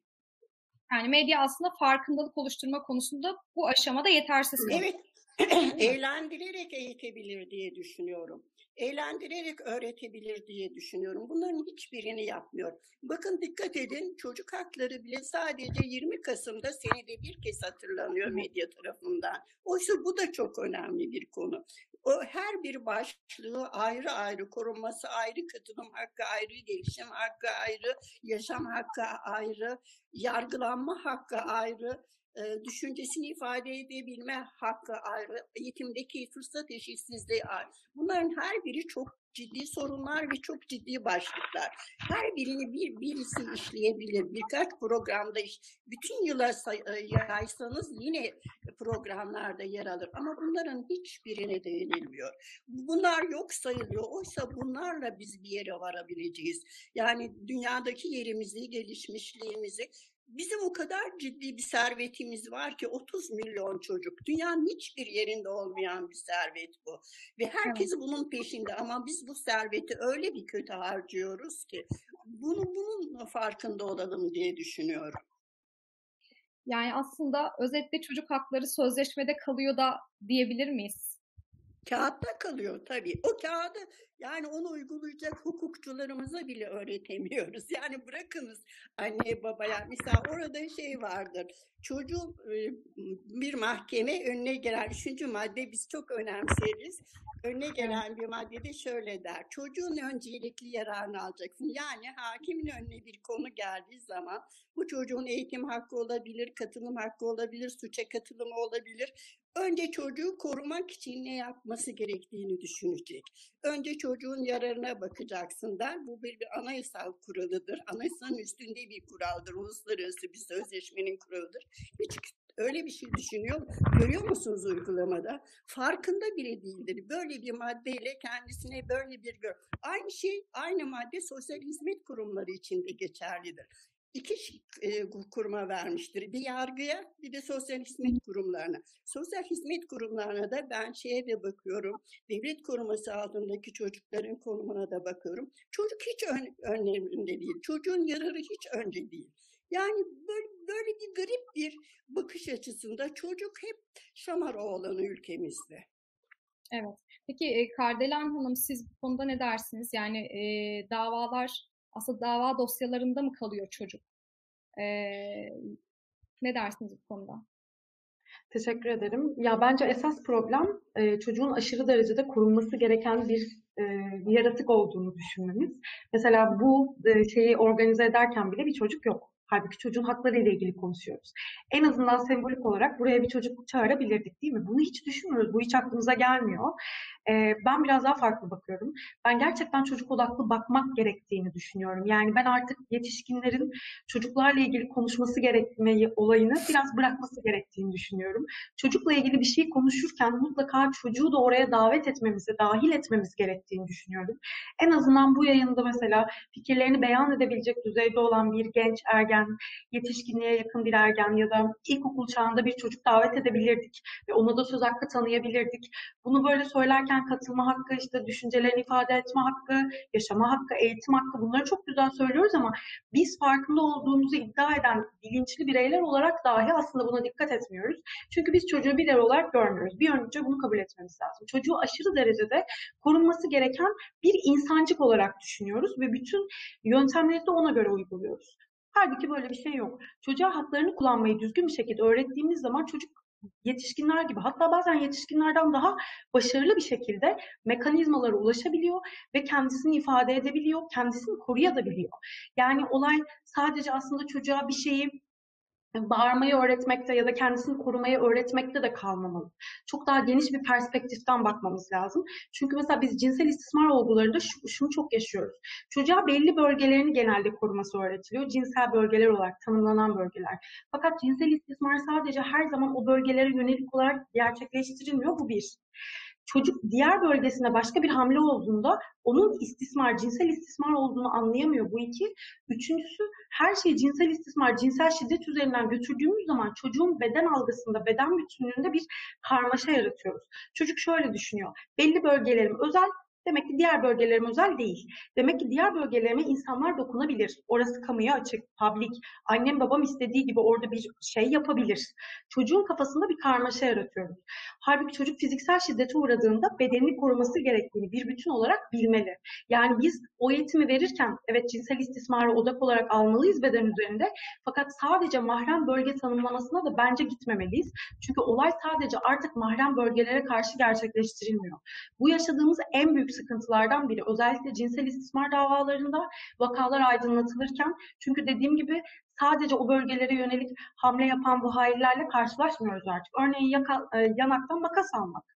Yani medya aslında farkındalık oluşturma konusunda bu aşamada yetersiz. Evet, eğlendirerek eğitebilir diye düşünüyorum. Eğlendirerek öğretebilir diye düşünüyorum. Bunların hiçbirini yapmıyor. Bakın dikkat edin çocuk hakları bile sadece 20 Kasım'da senede bir kez hatırlanıyor medya tarafından. Oysa bu da çok önemli bir konu. O her bir başlığı ayrı ayrı korunması ayrı, katılım hakkı ayrı, gelişim hakkı ayrı, yaşam hakkı ayrı, yargılanma hakkı ayrı, düşüncesini ifade edebilme hakkı ayrı, eğitimdeki fırsat eşitsizliği ayrı. Bunların her biri çok ciddi sorunlar ve çok ciddi başlıklar. Her birini bir birisi işleyebilir. Birkaç programda iş, bütün yıla e, yaysanız yine programlarda yer alır. Ama bunların hiçbirine değinilmiyor. Bunlar yok sayılıyor. Oysa bunlarla biz bir yere varabileceğiz. Yani dünyadaki yerimizi, gelişmişliğimizi Bizim o kadar ciddi bir servetimiz var ki 30 milyon çocuk. Dünyanın hiçbir yerinde olmayan bir servet bu. Ve herkes evet. bunun peşinde ama biz bu serveti öyle bir kötü harcıyoruz ki bunu bunun farkında olalım diye düşünüyorum. Yani aslında özetle çocuk hakları sözleşmede kalıyor da diyebilir miyiz? Kağıtta kalıyor tabii. O kağıdı yani onu uygulayacak hukukçularımıza bile öğretemiyoruz. Yani bırakınız anne babaya. Mesela orada şey vardır. Çocuğu bir mahkeme önüne gelen üçüncü madde biz çok önemseriz. Önüne gelen bir maddede şöyle der. Çocuğun öncelikli yararını alacaksın. Yani hakimin önüne bir konu geldiği zaman bu çocuğun eğitim hakkı olabilir, katılım hakkı olabilir, suça katılımı olabilir. Önce çocuğu korumak için ne yapması gerektiğini düşünecek. Önce çocuğun yararına bakacaksın der. Bu bir, bir anayasal kuralıdır. Anayasanın üstünde bir kuraldır. Uluslararası bir sözleşmenin kuralıdır. Hiç öyle bir şey düşünüyor. Görüyor musunuz uygulamada? Farkında bile değildir. Böyle bir maddeyle kendisine böyle bir. Aynı şey aynı madde sosyal hizmet kurumları için de geçerlidir iki e, kuruma vermiştir. Bir yargıya bir de sosyal hizmet kurumlarına. Sosyal hizmet kurumlarına da ben şeye de bakıyorum. Devlet koruması altındaki çocukların konumuna da bakıyorum. Çocuk hiç ön, önemli değil. Çocuğun yararı hiç önce değil. Yani böyle, böyle bir garip bir bakış açısında çocuk hep şamar oğlanı ülkemizde. Evet. Peki Kardelen Hanım siz bu konuda ne dersiniz? Yani e, davalar aslında dava dosyalarında mı kalıyor çocuk? Ee, ne dersiniz bu konuda? Teşekkür ederim. Ya bence esas problem e, çocuğun aşırı derecede korunması gereken bir, e, yaratık olduğunu düşünmemiz. Mesela bu e, şeyi organize ederken bile bir çocuk yok. Halbuki çocuğun hakları ile ilgili konuşuyoruz. En azından sembolik olarak buraya bir çocuk çağırabilirdik değil mi? Bunu hiç düşünmüyoruz. Bu hiç aklımıza gelmiyor. Ee, ben biraz daha farklı bakıyorum. Ben gerçekten çocuk odaklı bakmak gerektiğini düşünüyorum. Yani ben artık yetişkinlerin çocuklarla ilgili konuşması gerekmeyi olayını biraz bırakması gerektiğini düşünüyorum. Çocukla ilgili bir şey konuşurken mutlaka çocuğu da oraya davet etmemizi, dahil etmemiz gerektiğini düşünüyorum. En azından bu yayında mesela fikirlerini beyan edebilecek düzeyde olan bir genç, ergen, yetişkinliğe yakın bir ergen ya da ilkokul çağında bir çocuk davet edebilirdik ve ona da söz hakkı tanıyabilirdik. Bunu böyle söylerken katılma hakkı, işte düşüncelerini ifade etme hakkı, yaşama hakkı, eğitim hakkı bunları çok güzel söylüyoruz ama biz farkında olduğumuzu iddia eden bilinçli bireyler olarak dahi aslında buna dikkat etmiyoruz. Çünkü biz çocuğu birey olarak görmüyoruz. Bir önce bunu kabul etmemiz lazım. Çocuğu aşırı derecede korunması gereken bir insancık olarak düşünüyoruz ve bütün yöntemleri de ona göre uyguluyoruz. Halbuki böyle bir şey yok. Çocuğa haklarını kullanmayı düzgün bir şekilde öğrettiğimiz zaman çocuk yetişkinler gibi hatta bazen yetişkinlerden daha başarılı bir şekilde mekanizmalara ulaşabiliyor ve kendisini ifade edebiliyor, kendisini koruyabiliyor. Yani olay sadece aslında çocuğa bir şeyi bağırmayı öğretmekte ya da kendisini korumayı öğretmekte de kalmamalı. Çok daha geniş bir perspektiften bakmamız lazım. Çünkü mesela biz cinsel istismar olgularında şunu çok yaşıyoruz. Çocuğa belli bölgelerini genelde koruması öğretiliyor. Cinsel bölgeler olarak tanımlanan bölgeler. Fakat cinsel istismar sadece her zaman o bölgelere yönelik olarak gerçekleştirilmiyor. Bu bir çocuk diğer bölgesine başka bir hamle olduğunda onun istismar, cinsel istismar olduğunu anlayamıyor bu iki. Üçüncüsü her şey cinsel istismar, cinsel şiddet üzerinden götürdüğümüz zaman çocuğun beden algısında, beden bütünlüğünde bir karmaşa yaratıyoruz. Çocuk şöyle düşünüyor. Belli bölgelerim özel, Demek ki diğer bölgelerime özel değil. Demek ki diğer bölgelerime insanlar dokunabilir. Orası kamuya açık, public. Annem babam istediği gibi orada bir şey yapabilir. Çocuğun kafasında bir karmaşa yaratıyoruz. Halbuki çocuk fiziksel şiddete uğradığında bedenini koruması gerektiğini bir bütün olarak bilmeli. Yani biz o eğitimi verirken evet cinsel istismarı odak olarak almalıyız beden üzerinde. Fakat sadece mahrem bölge tanımlamasına da bence gitmemeliyiz. Çünkü olay sadece artık mahrem bölgelere karşı gerçekleştirilmiyor. Bu yaşadığımız en büyük sıkıntılardan biri. Özellikle cinsel istismar davalarında vakalar aydınlatılırken çünkü dediğim gibi sadece o bölgelere yönelik hamle yapan bu hainlerle karşılaşmıyoruz artık. Örneğin yaka, e, yanaktan makas almak.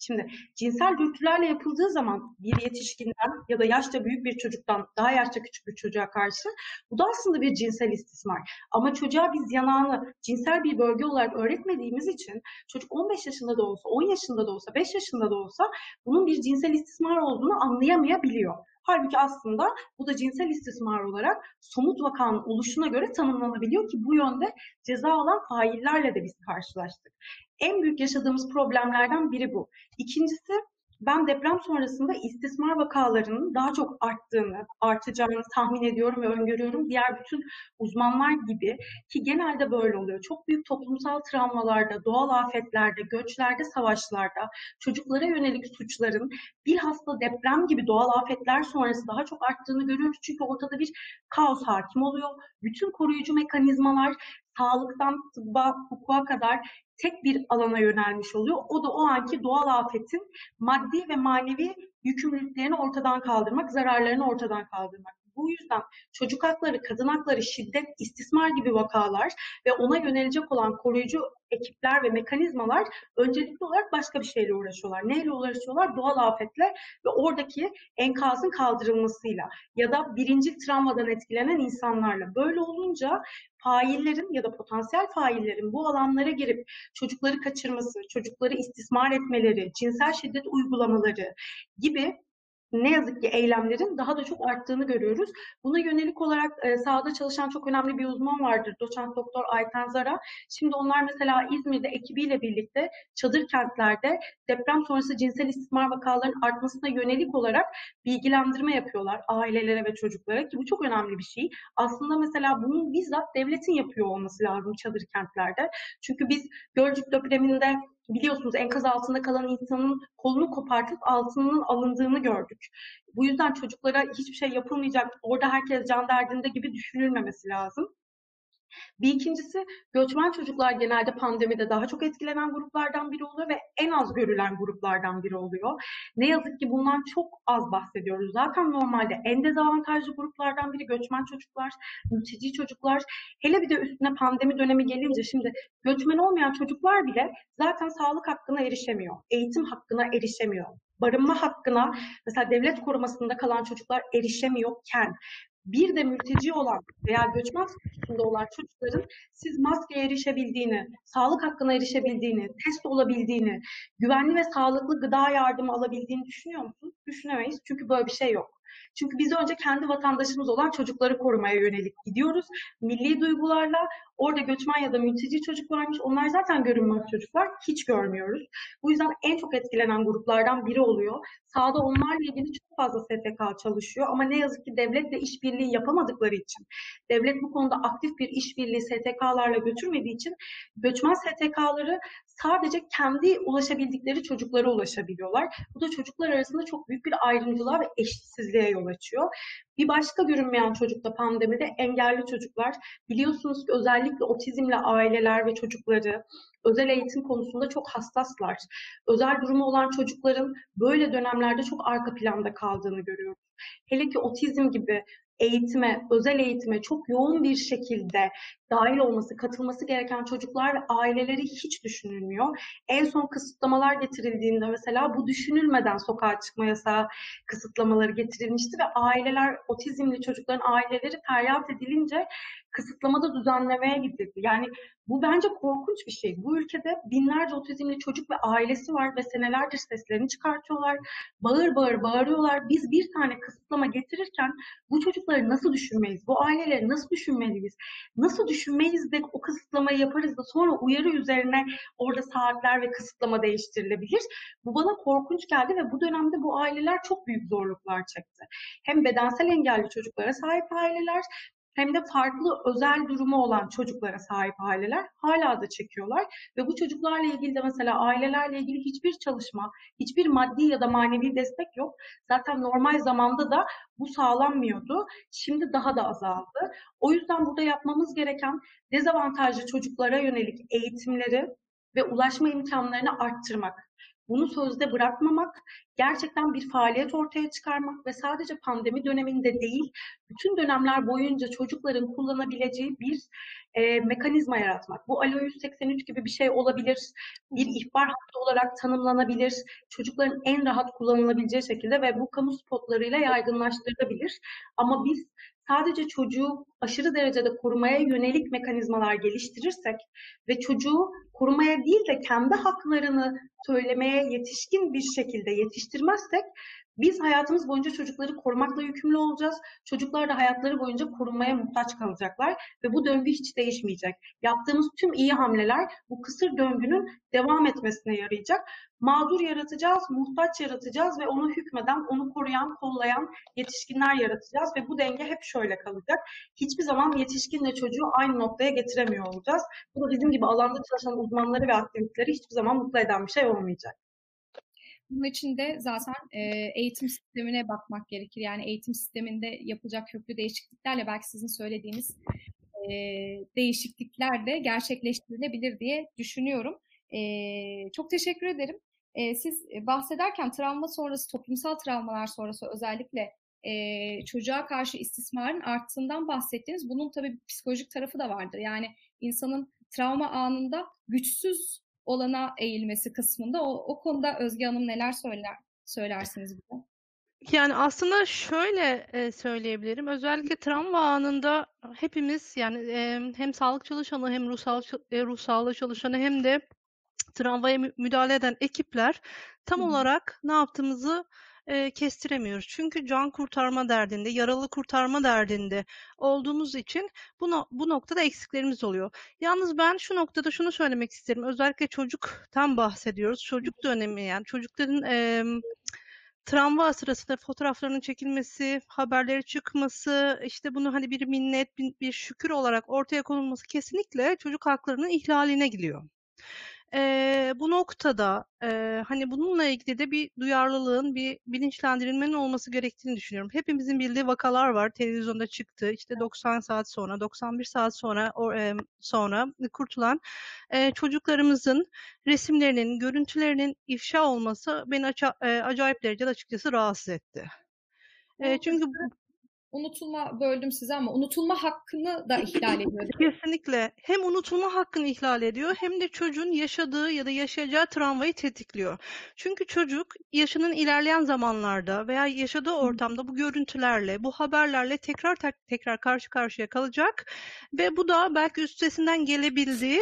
Şimdi cinsel dürtülerle yapıldığı zaman bir yetişkinden ya da yaşça büyük bir çocuktan daha yaşça küçük bir çocuğa karşı bu da aslında bir cinsel istismar. Ama çocuğa biz yanağını cinsel bir bölge olarak öğretmediğimiz için çocuk 15 yaşında da olsa, 10 yaşında da olsa, 5 yaşında da olsa bunun bir cinsel istismar olduğunu anlayamayabiliyor. Halbuki aslında bu da cinsel istismar olarak somut vakanın oluşuna göre tanımlanabiliyor ki bu yönde ceza alan faillerle de biz karşılaştık. En büyük yaşadığımız problemlerden biri bu. İkincisi ben deprem sonrasında istismar vakalarının daha çok arttığını, artacağını tahmin ediyorum ve öngörüyorum. Diğer bütün uzmanlar gibi ki genelde böyle oluyor. Çok büyük toplumsal travmalarda, doğal afetlerde, göçlerde, savaşlarda çocuklara yönelik suçların bilhassa deprem gibi doğal afetler sonrası daha çok arttığını görüyoruz. Çünkü ortada bir kaos hakim oluyor. Bütün koruyucu mekanizmalar sağlıktan tıbba, hukuka kadar tek bir alana yönelmiş oluyor. O da o anki doğal afetin maddi ve manevi yükümlülüklerini ortadan kaldırmak, zararlarını ortadan kaldırmak. Bu yüzden çocuk hakları, kadın hakları, şiddet, istismar gibi vakalar ve ona yönelecek olan koruyucu ekipler ve mekanizmalar öncelikli olarak başka bir şeyle uğraşıyorlar. Neyle uğraşıyorlar? Doğal afetle ve oradaki enkazın kaldırılmasıyla ya da birinci travmadan etkilenen insanlarla. Böyle olunca faillerin ya da potansiyel faillerin bu alanlara girip çocukları kaçırması, çocukları istismar etmeleri, cinsel şiddet uygulamaları gibi ne yazık ki eylemlerin daha da çok arttığını görüyoruz. Buna yönelik olarak e, sahada çalışan çok önemli bir uzman vardır. Doçent Doktor Ayten Zara. Şimdi onlar mesela İzmir'de ekibiyle birlikte çadır kentlerde deprem sonrası cinsel istismar vakalarının artmasına yönelik olarak bilgilendirme yapıyorlar ailelere ve çocuklara ki bu çok önemli bir şey. Aslında mesela bunun bizzat devletin yapıyor olması lazım çadır kentlerde. Çünkü biz Gölcük depreminde biliyorsunuz enkaz altında kalan insanın kolunu kopartıp altının alındığını gördük. Bu yüzden çocuklara hiçbir şey yapılmayacak, orada herkes can derdinde gibi düşünülmemesi lazım. Bir ikincisi göçmen çocuklar genelde pandemide daha çok etkilenen gruplardan biri oluyor ve en az görülen gruplardan biri oluyor. Ne yazık ki bundan çok az bahsediyoruz. Zaten normalde en dezavantajlı gruplardan biri göçmen çocuklar, mülteci çocuklar. Hele bir de üstüne pandemi dönemi gelince şimdi göçmen olmayan çocuklar bile zaten sağlık hakkına erişemiyor, eğitim hakkına erişemiyor barınma hakkına mesela devlet korumasında kalan çocuklar erişemiyorken bir de mülteci olan veya göçmen statüsünde olan çocukların siz maskeye erişebildiğini, sağlık hakkına erişebildiğini, test olabildiğini, güvenli ve sağlıklı gıda yardımı alabildiğini düşünüyor musunuz? Düşünemeyiz çünkü böyle bir şey yok. Çünkü biz önce kendi vatandaşımız olan çocukları korumaya yönelik gidiyoruz. Milli duygularla orada göçmen ya da mülteci çocuk varmış. Onlar zaten görünmez çocuklar. Hiç görmüyoruz. Bu yüzden en çok etkilenen gruplardan biri oluyor. Sağda onlarla ilgili çok fazla STK çalışıyor ama ne yazık ki devletle işbirliği yapamadıkları için, devlet bu konuda aktif bir işbirliği STK'larla götürmediği için göçmen STK'ları sadece kendi ulaşabildikleri çocuklara ulaşabiliyorlar. Bu da çocuklar arasında çok büyük bir ayrımcılığa ve eşitsizliğe yol açıyor. Bir başka görünmeyen çocuk da pandemide engelli çocuklar. Biliyorsunuz ki özellikle otizmle aileler ve çocukları özel eğitim konusunda çok hassaslar. Özel durumu olan çocukların böyle dönemlerde çok arka planda kaldığını görüyoruz. Hele ki otizm gibi eğitime, özel eğitime çok yoğun bir şekilde dahil olması, katılması gereken çocuklar ve aileleri hiç düşünülmüyor. En son kısıtlamalar getirildiğinde mesela bu düşünülmeden sokağa çıkma yasağı kısıtlamaları getirilmişti ve aileler, otizmli çocukların aileleri feryat edilince kısıtlamada düzenlemeye gidildi. Yani bu bence korkunç bir şey. Bu ülkede binlerce otizmli çocuk ve ailesi var ve senelerdir seslerini çıkartıyorlar. Bağır bağır bağırıyorlar. Biz bir tane kısıtlama getirirken bu çocukları nasıl düşünmeyiz? Bu aileleri nasıl düşünmeliyiz? Nasıl düşünmeyiz de o kısıtlamayı yaparız da sonra uyarı üzerine orada saatler ve kısıtlama değiştirilebilir. Bu bana korkunç geldi ve bu dönemde bu aileler çok büyük zorluklar çekti. Hem bedensel engelli çocuklara sahip aileler hem de farklı özel durumu olan çocuklara sahip aileler hala da çekiyorlar ve bu çocuklarla ilgili de mesela ailelerle ilgili hiçbir çalışma, hiçbir maddi ya da manevi destek yok. Zaten normal zamanda da bu sağlanmıyordu. Şimdi daha da azaldı. O yüzden burada yapmamız gereken dezavantajlı çocuklara yönelik eğitimleri ve ulaşma imkanlarını arttırmak. Bunu sözde bırakmamak, gerçekten bir faaliyet ortaya çıkarmak ve sadece pandemi döneminde değil, bütün dönemler boyunca çocukların kullanabileceği bir e, mekanizma yaratmak. Bu Alo 183 gibi bir şey olabilir, bir ihbar hattı olarak tanımlanabilir, çocukların en rahat kullanılabileceği şekilde ve bu kamu spotlarıyla yaygınlaştırılabilir. Ama biz sadece çocuğu aşırı derecede korumaya yönelik mekanizmalar geliştirirsek ve çocuğu korumaya değil de kendi haklarını söylemeye yetişkin bir şekilde yetiştirmezsek biz hayatımız boyunca çocukları korumakla yükümlü olacağız. Çocuklar da hayatları boyunca korunmaya muhtaç kalacaklar ve bu döngü hiç değişmeyecek. Yaptığımız tüm iyi hamleler bu kısır döngünün devam etmesine yarayacak. Mağdur yaratacağız, muhtaç yaratacağız ve onu hükmeden, onu koruyan, kollayan yetişkinler yaratacağız ve bu denge hep şöyle kalacak. Hiçbir zaman yetişkinle çocuğu aynı noktaya getiremiyor olacağız. Bu da bizim gibi alanda çalışan uzmanları ve aktiviteleri hiçbir zaman mutlu eden bir şey olmayacak. Bunun için de zaten e, eğitim sistemine bakmak gerekir. Yani eğitim sisteminde yapılacak köklü değişikliklerle belki sizin söylediğiniz e, değişiklikler de gerçekleştirilebilir diye düşünüyorum. E, çok teşekkür ederim. E, siz bahsederken travma sonrası, toplumsal travmalar sonrası özellikle e, çocuğa karşı istismarın arttığından bahsettiniz. Bunun tabii psikolojik tarafı da vardır. Yani insanın travma anında güçsüz olana eğilmesi kısmında. O, o konuda Özge Hanım neler söyler söylersiniz bize? Yani aslında şöyle e, söyleyebilirim. Özellikle travma anında hepimiz yani e, hem sağlık çalışanı hem ruhsal e, ruh sağlığı çalışanı hem de travmaya müdahale eden ekipler tam Hı. olarak ne yaptığımızı e, kestiremiyoruz. Çünkü can kurtarma derdinde, yaralı kurtarma derdinde olduğumuz için bu, no bu noktada eksiklerimiz oluyor. Yalnız ben şu noktada şunu söylemek isterim. Özellikle çocuktan bahsediyoruz. Çocuk dönemi yani çocukların e, travma sırasında fotoğraflarının çekilmesi, haberleri çıkması, işte bunu hani bir minnet, bir, şükür olarak ortaya konulması kesinlikle çocuk haklarının ihlaline gidiyor. Eee, bu noktada, eee, hani, bununla ilgili de bir duyarlılığın, bir bilinçlendirilmenin olması gerektiğini düşünüyorum. Hepimizin bildiği vakalar var, televizyonda çıktı. İşte 90 saat sonra, 91 saat sonra o emm, sonra kurtulan, eee, çocuklarımızın resimlerinin, görüntülerinin ifşa olması beni aça eee, acayip derecede açıkçası rahatsız etti. Eee, çünkü unutulma böldüm size ama unutulma hakkını da ihlal ediyor. Kesinlikle. Hem unutulma hakkını ihlal ediyor hem de çocuğun yaşadığı ya da yaşayacağı travmayı tetikliyor. Çünkü çocuk yaşının ilerleyen zamanlarda veya yaşadığı ortamda bu görüntülerle, bu haberlerle tekrar tekrar karşı karşıya kalacak ve bu da belki üstesinden gelebildiği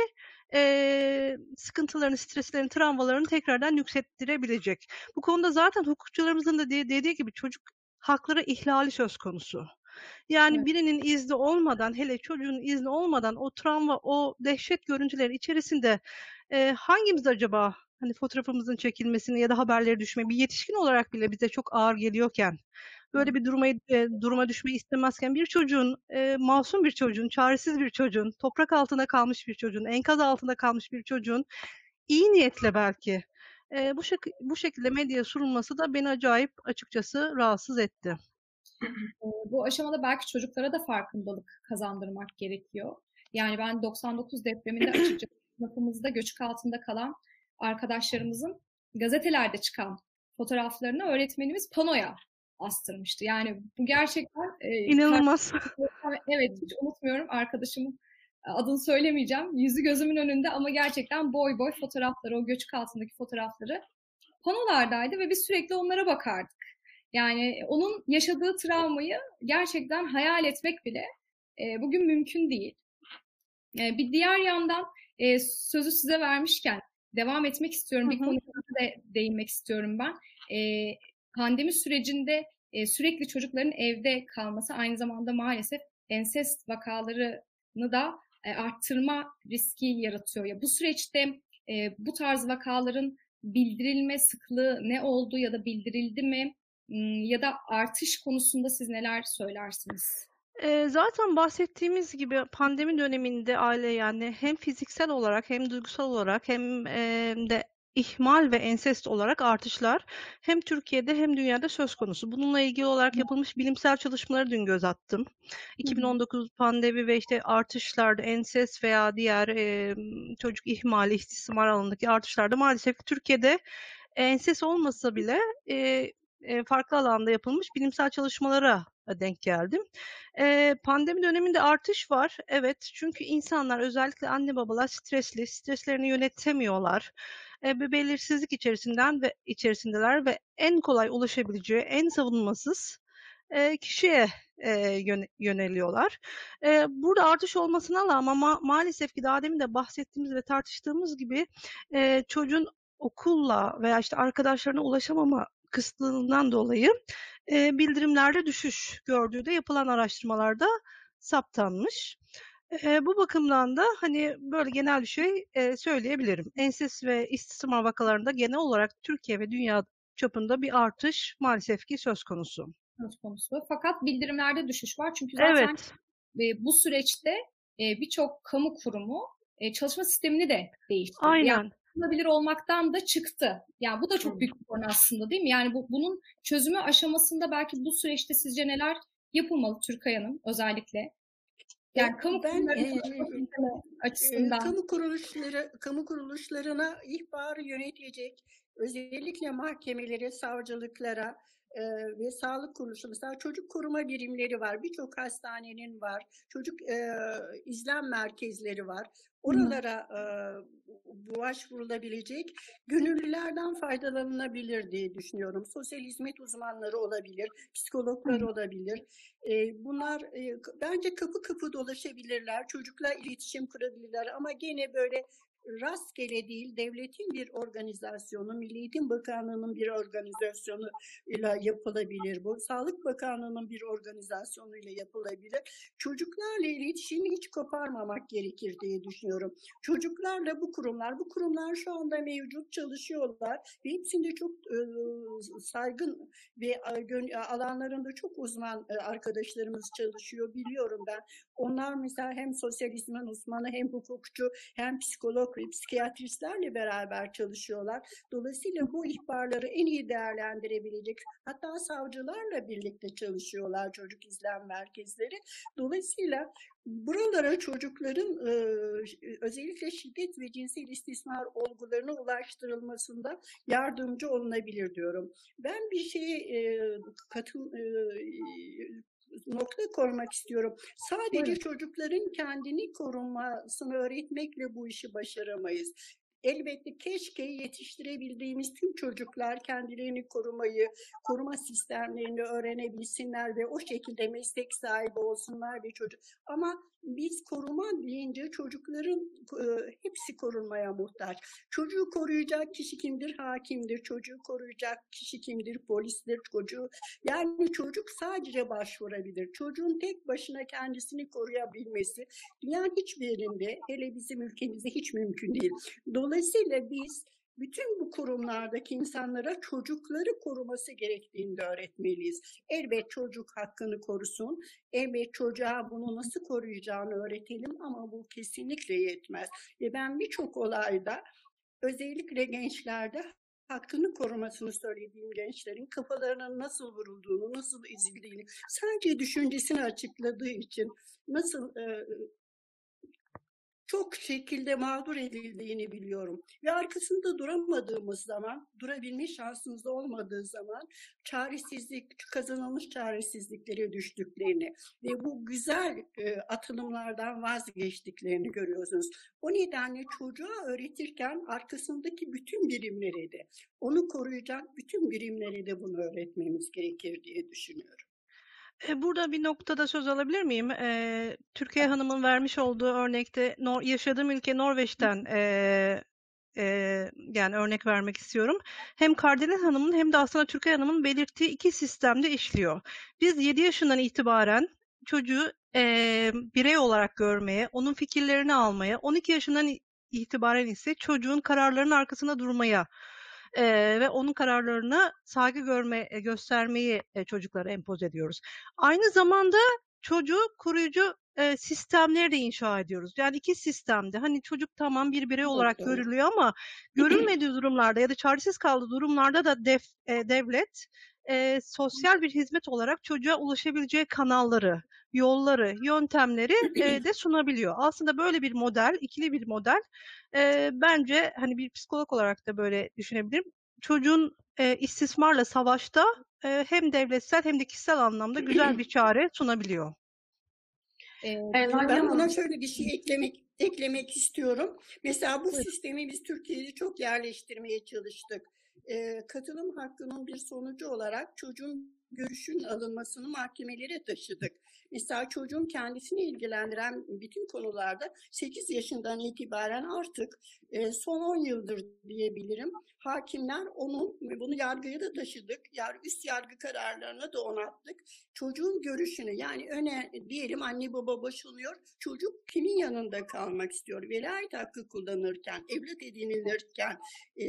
e, sıkıntılarını, streslerini, travmalarını tekrardan yükselttirebilecek. Bu konuda zaten hukukçularımızın da dediği gibi çocuk hakları ihlali söz konusu. Yani evet. birinin izni olmadan, hele çocuğun izni olmadan o travma, o dehşet görüntüleri içerisinde e, hangimiz acaba hani fotoğrafımızın çekilmesini ya da haberleri düşme bir yetişkin olarak bile bize çok ağır geliyorken böyle bir duruma e, duruma düşmeyi istemezken bir çocuğun e, masum bir çocuğun, çaresiz bir çocuğun, toprak altında kalmış bir çocuğun, enkaz altında kalmış bir çocuğun iyi niyetle belki e, bu, şek bu şekilde medyaya sunulması da beni acayip açıkçası rahatsız etti. Bu aşamada belki çocuklara da farkındalık kazandırmak gerekiyor. Yani ben 99 depreminde açıkçası sınıfımızda göçük altında kalan arkadaşlarımızın gazetelerde çıkan fotoğraflarını öğretmenimiz panoya astırmıştı. Yani bu gerçekten e, inanılmaz. evet hiç unutmuyorum arkadaşımın adını söylemeyeceğim. Yüzü gözümün önünde ama gerçekten boy boy fotoğrafları, o göçük altındaki fotoğrafları panolardaydı ve biz sürekli onlara bakardık. Yani onun yaşadığı travmayı gerçekten hayal etmek bile e, bugün mümkün değil. E, bir diğer yandan e, sözü size vermişken devam etmek istiyorum. Hı hı. Bir konuya da değinmek istiyorum ben. E, pandemi sürecinde e, sürekli çocukların evde kalması aynı zamanda maalesef ensest vakalarını da e, arttırma riski yaratıyor. Ya bu süreçte e, bu tarz vakaların bildirilme sıklığı ne oldu ya da bildirildi mi ya da artış konusunda siz neler söylersiniz? E, zaten bahsettiğimiz gibi pandemi döneminde aile yani hem fiziksel olarak hem duygusal olarak hem e, de ihmal ve ensest olarak artışlar hem Türkiye'de hem dünyada söz konusu. Bununla ilgili olarak yapılmış bilimsel çalışmaları dün göz attım. 2019 pandemi ve işte artışlarda ensest veya diğer e, çocuk ihmali, istismar alanındaki artışlarda maalesef Türkiye'de ensest olmasa bile e, e, farklı alanda yapılmış bilimsel çalışmalara denk geldim. E, pandemi döneminde artış var. Evet çünkü insanlar özellikle anne babalar stresli, streslerini yönetemiyorlar. E, bir belirsizlik içerisinden ve içerisindeler ve en kolay ulaşabileceği, en savunmasız e, kişiye e, yöneliyorlar. E, burada artış olmasına rağmen ma maalesef ki daha demin de bahsettiğimiz ve tartıştığımız gibi e, çocuğun okulla veya işte arkadaşlarına ulaşamama kısıtlılığından dolayı e, bildirimlerde düşüş gördüğü de yapılan araştırmalarda saptanmış. E, bu bakımdan da hani böyle genel bir şey e, söyleyebilirim. Enses ve istismar vakalarında genel olarak Türkiye ve dünya çapında bir artış maalesef ki söz konusu. Söz konusu. Fakat bildirimlerde düşüş var. Çünkü zaten evet. e, bu süreçte e, birçok kamu kurumu e, çalışma sistemini de değiştirdi. Aynen. Yani yapılabilir olmaktan da çıktı. Yani bu da çok büyük bir konu aslında değil mi? Yani bu, bunun çözümü aşamasında belki bu süreçte sizce neler yapılmalı Türkay Hanım özellikle? Yani kamu ben e, açısından. E, kamu kuruluşları kamu kuruluşlarına ihbarı yönetecek özellikle mahkemelere, savcılıklara e, ve sağlık kuruluşu mesela çocuk koruma birimleri var. Birçok hastanenin var. Çocuk e, izlem merkezleri var. Oralara e, başvurulabilecek gönüllülerden faydalanılabilir diye düşünüyorum. Sosyal hizmet uzmanları olabilir, psikologlar olabilir. E, bunlar e, bence kapı kapı dolaşabilirler, çocukla iletişim kurabilirler ama gene böyle rastgele değil devletin bir organizasyonu, Milli Eğitim Bakanlığı'nın bir organizasyonu ile yapılabilir bu. Sağlık Bakanlığı'nın bir organizasyonu ile yapılabilir. Çocuklarla iletişimi hiç koparmamak gerekir diye düşünüyorum. Çocuklarla bu kurumlar, bu kurumlar şu anda mevcut çalışıyorlar ve hepsinde çok e, saygın ve e, alanlarında çok uzman e, arkadaşlarımız çalışıyor biliyorum ben. Onlar mesela hem sosyal hizmet uzmanı hem hukukçu hem psikolog psikiyatristlerle beraber çalışıyorlar. Dolayısıyla bu ihbarları en iyi değerlendirebilecek hatta savcılarla birlikte çalışıyorlar çocuk izlem merkezleri. Dolayısıyla buralara çocukların e, özellikle şiddet ve cinsel istismar olgularına ulaştırılmasında yardımcı olunabilir diyorum. Ben bir şey e, katıl e, nokta koymak istiyorum. Sadece Buyurun. çocukların kendini korunmasını öğretmekle bu işi başaramayız. Elbette keşke yetiştirebildiğimiz tüm çocuklar kendilerini korumayı, koruma sistemlerini öğrenebilsinler ve o şekilde meslek sahibi olsunlar bir çocuk. Ama biz koruma deyince çocukların e, hepsi korunmaya muhtaç. Çocuğu koruyacak kişi kimdir? Hakimdir. Çocuğu koruyacak kişi kimdir? Polistir. Çocuğu yani çocuk sadece başvurabilir. Çocuğun tek başına kendisini koruyabilmesi dünyanın hiçbir yerinde hele bizim ülkemizde hiç mümkün değil. Dolayısıyla biz bütün bu kurumlardaki insanlara çocukları koruması gerektiğini de öğretmeliyiz. Elbet çocuk hakkını korusun, elbet çocuğa bunu nasıl koruyacağını öğretelim ama bu kesinlikle yetmez. Ve ben birçok olayda özellikle gençlerde hakkını korumasını söylediğim gençlerin kafalarının nasıl vurulduğunu, nasıl ezildiğini, sadece düşüncesini açıkladığı için nasıl e, çok şekilde mağdur edildiğini biliyorum. Ve arkasında duramadığımız zaman, durabilme şansımız olmadığı zaman çaresizlik, kazanılmış çaresizliklere düştüklerini ve bu güzel e, atılımlardan vazgeçtiklerini görüyorsunuz. O nedenle çocuğa öğretirken arkasındaki bütün birimleri de, onu koruyacak bütün birimleri de bunu öğretmemiz gerekir diye düşünüyorum. E, Burada bir noktada söz alabilir miyim? E, Türkiye Hanım'ın vermiş olduğu örnekte Nor yaşadığım ülke Norveç'ten e, e, yani örnek vermek istiyorum. Hem Kardelen Hanım'ın hem de aslında Türkiye Hanım'ın belirttiği iki sistemde işliyor. Biz 7 yaşından itibaren çocuğu e, birey olarak görmeye, onun fikirlerini almaya, 12 yaşından itibaren ise çocuğun kararlarının arkasında durmaya e, ve onun kararlarına saygı görme, e, göstermeyi e, çocuklara empoze ediyoruz. Aynı zamanda çocuğu koruyucu e, sistemleri de inşa ediyoruz. Yani iki sistemde hani çocuk tamam bir birey olarak doğru. görülüyor ama görülmediği durumlarda ya da çaresiz kaldığı durumlarda da def, e, devlet e, sosyal bir hizmet olarak çocuğa ulaşabileceği kanalları, yolları, yöntemleri e, de sunabiliyor. Aslında böyle bir model, ikili bir model e, bence hani bir psikolog olarak da böyle düşünebilirim. Çocuğun e, istismarla savaşta e, hem devletsel hem de kişisel anlamda güzel bir çare sunabiliyor. Ee, Ben buna şöyle bir şey eklemek eklemek istiyorum. Mesela bu sistemi biz Türkiye'de çok yerleştirmeye çalıştık. Ee, katılım hakkının bir sonucu olarak çocuğun görüşünün alınmasını mahkemelere taşıdık. Mesela çocuğun kendisini ilgilendiren bütün konularda 8 yaşından itibaren artık e, son 10 yıldır diyebilirim. Hakimler onun bunu yargıya da taşıdık. Yar, üst yargı kararlarına da onattık. Çocuğun görüşünü yani öne diyelim anne baba boşanıyor. Çocuk kimin yanında kalmak istiyor? Velayet hakkı kullanırken, evlat edinilirken e,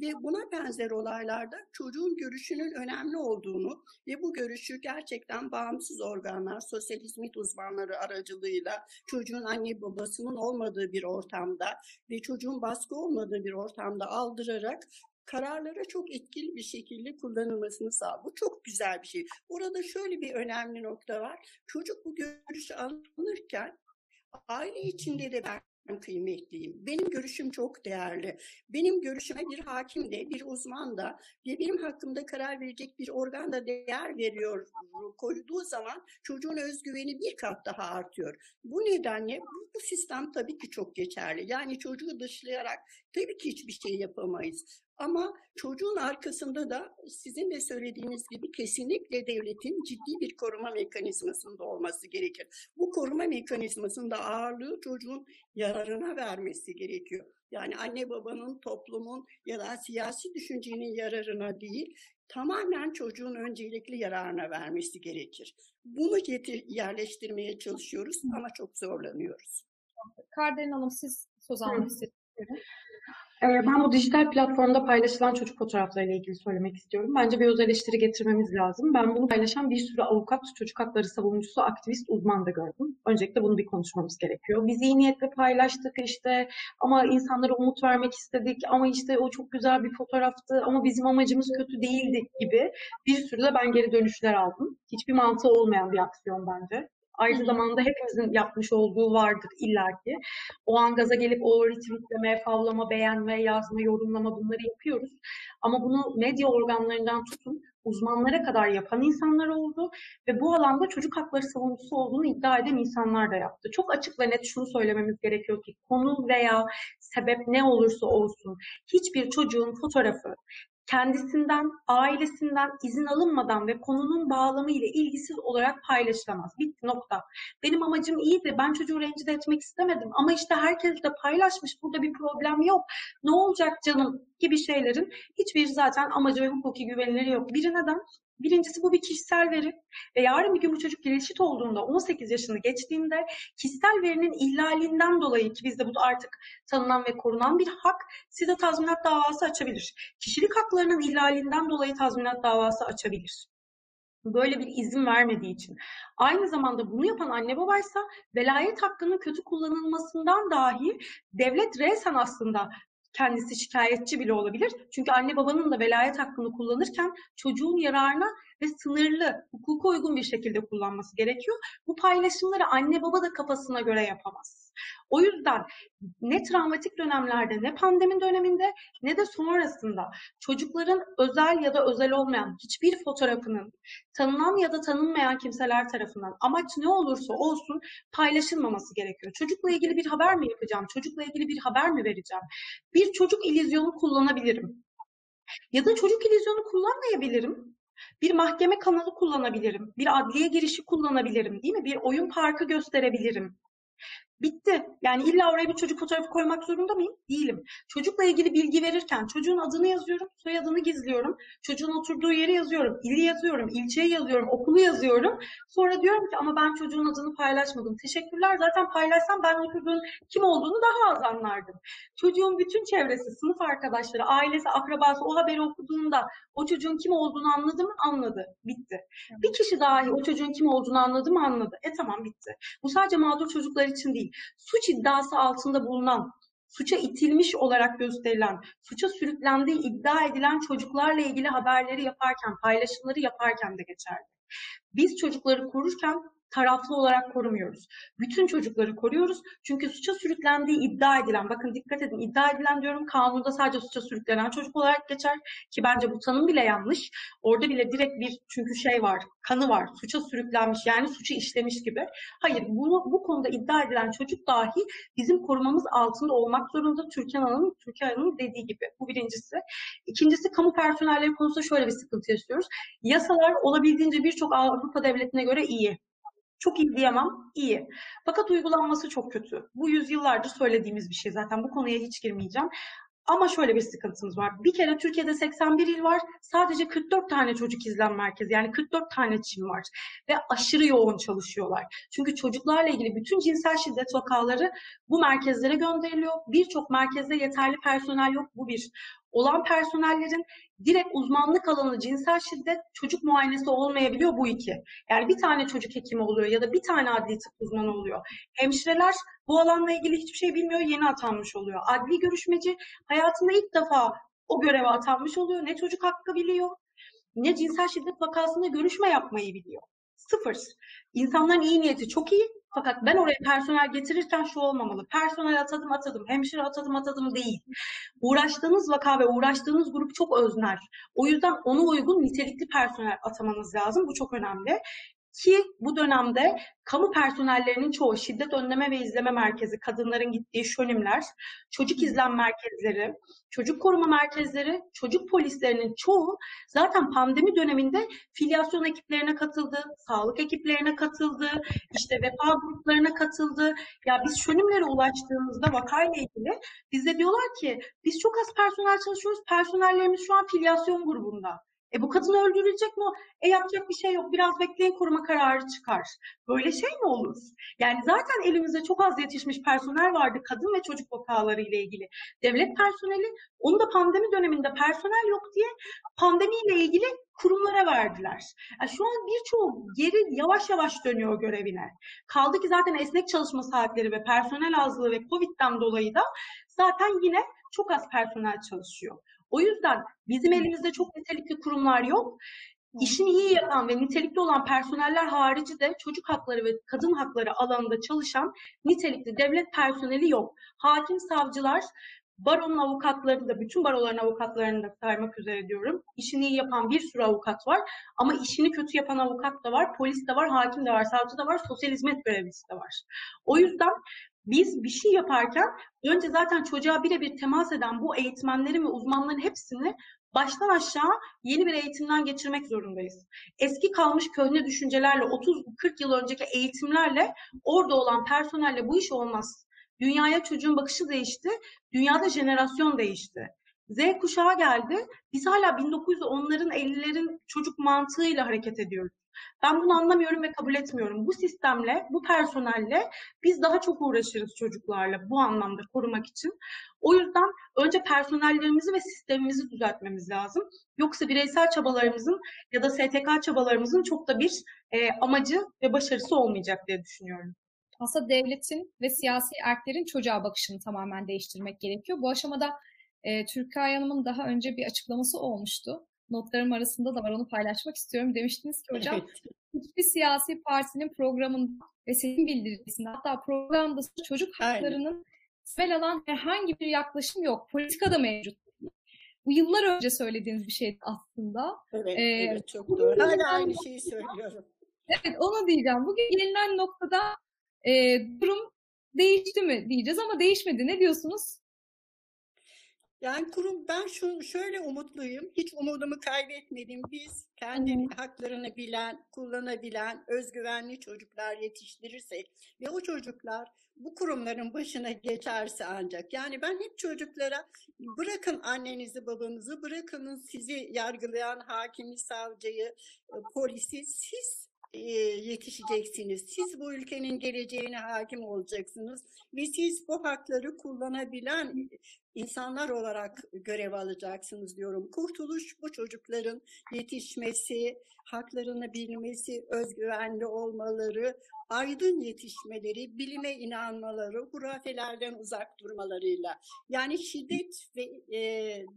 ve buna benzer olaylarda çocuğun görüşünün önemli olduğunu ve bu görüşü gerçekten bağımsız organlar, sosyal hizmet uzmanları aracılığıyla çocuğun anne babasının olmadığı bir ortamda ve çocuğun baskı olmadığı bir ortamda aldırarak kararlara çok etkili bir şekilde kullanılmasını sağlıyor. Bu çok güzel bir şey. Orada şöyle bir önemli nokta var. Çocuk bu görüşü alınırken aile içinde de ben kıymetliyim. Benim görüşüm çok değerli. Benim görüşüme bir hakim de, bir uzman da ve benim hakkımda karar verecek bir organ da değer veriyor koyduğu zaman çocuğun özgüveni bir kat daha artıyor. Bu nedenle bu, bu sistem tabii ki çok geçerli. Yani çocuğu dışlayarak tabii ki hiçbir şey yapamayız. Ama çocuğun arkasında da sizin de söylediğiniz gibi kesinlikle devletin ciddi bir koruma mekanizmasında olması gerekir. Bu koruma mekanizmasında ağırlığı çocuğun yararına vermesi gerekiyor. Yani anne babanın, toplumun ya da siyasi düşüncenin yararına değil, tamamen çocuğun öncelikli yararına vermesi gerekir. Bunu yerleştirmeye çalışıyoruz ama çok zorlanıyoruz. Kardelen Hanım siz söz almak istedim. Ee, Ben bu dijital platformda paylaşılan çocuk fotoğraflarıyla ilgili söylemek istiyorum. Bence bir öz eleştiri getirmemiz lazım. Ben bunu paylaşan bir sürü avukat, çocuk hakları savunucusu, aktivist, uzman da gördüm. Öncelikle bunu bir konuşmamız gerekiyor. Biz iyi niyetle paylaştık işte ama insanlara umut vermek istedik ama işte o çok güzel bir fotoğraftı ama bizim amacımız kötü değildi gibi bir sürü de ben geri dönüşler aldım. Hiçbir mantığı olmayan bir aksiyon bence. Aynı zamanda hepimizin yapmış olduğu vardır illaki. O an gaza gelip o retweetleme, favlama, beğenme, yazma, yorumlama bunları yapıyoruz. Ama bunu medya organlarından tutun uzmanlara kadar yapan insanlar oldu ve bu alanda çocuk hakları savunucusu olduğunu iddia eden insanlar da yaptı. Çok açık ve net şunu söylememiz gerekiyor ki konu veya sebep ne olursa olsun hiçbir çocuğun fotoğrafı kendisinden, ailesinden izin alınmadan ve konunun bağlamı ile ilgisiz olarak paylaşılamaz. Bitti nokta. Benim amacım iyiydi. Ben çocuğu rencide etmek istemedim. Ama işte herkes de paylaşmış. Burada bir problem yok. Ne olacak canım gibi şeylerin hiçbir zaten amacı ve hukuki güvenileri yok. Biri neden? Birincisi bu bir kişisel veri ve yarın bir gün bu çocuk reşit olduğunda 18 yaşını geçtiğinde kişisel verinin ihlalinden dolayı ki bizde bu artık tanınan ve korunan bir hak size tazminat davası açabilir. Kişilik haklarının ihlalinden dolayı tazminat davası açabilir. Böyle bir izin vermediği için. Aynı zamanda bunu yapan anne babaysa velayet hakkının kötü kullanılmasından dahi devlet resen aslında kendisi şikayetçi bile olabilir. Çünkü anne babanın da velayet hakkını kullanırken çocuğun yararına ve sınırlı, hukuka uygun bir şekilde kullanması gerekiyor. Bu paylaşımları anne baba da kafasına göre yapamaz. O yüzden ne travmatik dönemlerde, ne pandemi döneminde, ne de sonrasında çocukların özel ya da özel olmayan hiçbir fotoğrafının tanınan ya da tanınmayan kimseler tarafından amaç ne olursa olsun paylaşılmaması gerekiyor. Çocukla ilgili bir haber mi yapacağım? Çocukla ilgili bir haber mi vereceğim? Bir çocuk illüzyonu kullanabilirim. Ya da çocuk illüzyonu kullanmayabilirim. Bir mahkeme kanalı kullanabilirim. Bir adliye girişi kullanabilirim değil mi? Bir oyun parkı gösterebilirim. Bitti. Yani illa oraya bir çocuk fotoğrafı koymak zorunda mıyım? Değilim. Çocukla ilgili bilgi verirken çocuğun adını yazıyorum, soyadını gizliyorum. Çocuğun oturduğu yeri yazıyorum, ili yazıyorum, ilçeyi yazıyorum, okulu yazıyorum. Sonra diyorum ki ama ben çocuğun adını paylaşmadım. Teşekkürler. Zaten paylaşsam ben o çocuğun kim olduğunu daha az anlardım. Çocuğun bütün çevresi, sınıf arkadaşları, ailesi, akrabası o haberi okuduğunda o çocuğun kim olduğunu anladı mı? Anladı. Bitti. Bir kişi dahi o çocuğun kim olduğunu anladı mı? Anladı. E tamam bitti. Bu sadece mağdur çocuklar için değil suç iddiası altında bulunan, suça itilmiş olarak gösterilen, suça sürüklendiği iddia edilen çocuklarla ilgili haberleri yaparken, paylaşımları yaparken de geçerli. Biz çocukları korurken taraflı olarak korumuyoruz. Bütün çocukları koruyoruz. Çünkü suça sürüklendiği iddia edilen, bakın dikkat edin iddia edilen diyorum kanunda sadece suça sürüklenen çocuk olarak geçer ki bence bu tanım bile yanlış. Orada bile direkt bir çünkü şey var, kanı var, suça sürüklenmiş yani suçu işlemiş gibi. Hayır bunu, bu konuda iddia edilen çocuk dahi bizim korumamız altında olmak zorunda Türkan Hanım, Türkan Hanım'ın dediği gibi. Bu birincisi. İkincisi kamu personelleri konusunda şöyle bir sıkıntı yaşıyoruz. Yasalar olabildiğince birçok Avrupa devletine göre iyi. Çok iyi diyemem, iyi. Fakat uygulanması çok kötü. Bu yüzyıllardır söylediğimiz bir şey zaten. Bu konuya hiç girmeyeceğim. Ama şöyle bir sıkıntımız var. Bir kere Türkiye'de 81 il var. Sadece 44 tane çocuk izlem merkezi yani 44 tane çim var. Ve aşırı yoğun çalışıyorlar. Çünkü çocuklarla ilgili bütün cinsel şiddet vakaları bu merkezlere gönderiliyor. Birçok merkezde yeterli personel yok. Bu bir olan personellerin direkt uzmanlık alanı cinsel şiddet çocuk muayenesi olmayabiliyor bu iki. Yani bir tane çocuk hekimi oluyor ya da bir tane adli tıp uzmanı oluyor. Hemşireler bu alanla ilgili hiçbir şey bilmiyor, yeni atanmış oluyor. Adli görüşmeci hayatında ilk defa o göreve atanmış oluyor. Ne çocuk hakkı biliyor, ne cinsel şiddet vakasında görüşme yapmayı biliyor. Sıfır. İnsanların iyi niyeti çok iyi fakat ben oraya personel getirirken şu olmamalı. Personel atadım atadım, hemşire atadım atadım değil. Uğraştığınız vaka ve uğraştığınız grup çok öznel. O yüzden ona uygun nitelikli personel atamanız lazım. Bu çok önemli. Ki bu dönemde kamu personellerinin çoğu şiddet önleme ve izleme merkezi, kadınların gittiği şönimler, çocuk izlem merkezleri, çocuk koruma merkezleri, çocuk polislerinin çoğu zaten pandemi döneminde filyasyon ekiplerine katıldı, sağlık ekiplerine katıldı, işte vefa gruplarına katıldı. Ya biz şönimlere ulaştığımızda vakayla ilgili bize diyorlar ki biz çok az personel çalışıyoruz, personellerimiz şu an filyasyon grubunda. E bu kadın öldürülecek mi? E yapacak bir şey yok. Biraz bekleyin koruma kararı çıkar. Böyle şey mi olur? Yani zaten elimizde çok az yetişmiş personel vardı kadın ve çocuk vakaları ile ilgili. Devlet personeli onu da pandemi döneminde personel yok diye pandemiyle ilgili kurumlara verdiler. Yani şu an birçoğu geri yavaş yavaş dönüyor görevine. Kaldı ki zaten esnek çalışma saatleri ve personel azlığı ve Covid'den dolayı da zaten yine çok az personel çalışıyor. O yüzden bizim elimizde çok nitelikli kurumlar yok. İşini iyi yapan ve nitelikli olan personeller harici de çocuk hakları ve kadın hakları alanında çalışan nitelikli devlet personeli yok. Hakim, savcılar, baronun avukatları da, bütün baroların avukatlarını da saymak üzere diyorum. İşini iyi yapan bir sürü avukat var ama işini kötü yapan avukat da var, polis de var, hakim de var, savcı da var, sosyal hizmet görevlisi de var. O yüzden biz bir şey yaparken önce zaten çocuğa birebir temas eden bu eğitmenlerin ve uzmanların hepsini baştan aşağı yeni bir eğitimden geçirmek zorundayız. Eski kalmış köhne düşüncelerle 30-40 yıl önceki eğitimlerle orada olan personelle bu iş olmaz. Dünyaya çocuğun bakışı değişti, dünyada jenerasyon değişti. Z kuşağı geldi, biz hala 1910'ların 50'lerin çocuk mantığıyla hareket ediyoruz. Ben bunu anlamıyorum ve kabul etmiyorum. Bu sistemle, bu personelle biz daha çok uğraşırız çocuklarla bu anlamda korumak için. O yüzden önce personellerimizi ve sistemimizi düzeltmemiz lazım. Yoksa bireysel çabalarımızın ya da STK çabalarımızın çok da bir e, amacı ve başarısı olmayacak diye düşünüyorum. Aslında devletin ve siyasi erklerin çocuğa bakışını tamamen değiştirmek gerekiyor. Bu aşamada e, Türkay Hanım'ın daha önce bir açıklaması olmuştu notlarım arasında da var onu paylaşmak istiyorum. Demiştiniz ki hocam evet. hiçbir siyasi partinin programında ve seçim bildirisinde hatta programda çocuk haklarının temel alan herhangi bir yaklaşım yok. Politikada mevcut. Bu yıllar önce söylediğiniz bir şeydi aslında. Evet, ee, evet çok doğru. Hala aynı şeyi söylüyorum. Evet onu diyeceğim. Bugün gelinen noktada e, durum değişti mi diyeceğiz ama değişmedi. Ne diyorsunuz? Yani kurum ben şu şöyle umutluyum. Hiç umudumu kaybetmedim. Biz kendi hmm. haklarını bilen, kullanabilen, özgüvenli çocuklar yetiştirirsek ve o çocuklar bu kurumların başına geçerse ancak. Yani ben hep çocuklara bırakın annenizi babanızı, bırakın sizi yargılayan hakimi, savcıyı, e, polisi siz yetişeceksiniz. Siz bu ülkenin geleceğine hakim olacaksınız ve siz bu hakları kullanabilen insanlar olarak görev alacaksınız diyorum. Kurtuluş bu çocukların yetişmesi, haklarını bilmesi, özgüvenli olmaları, aydın yetişmeleri, bilime inanmaları, hurafelerden uzak durmalarıyla. Yani şiddet ve e,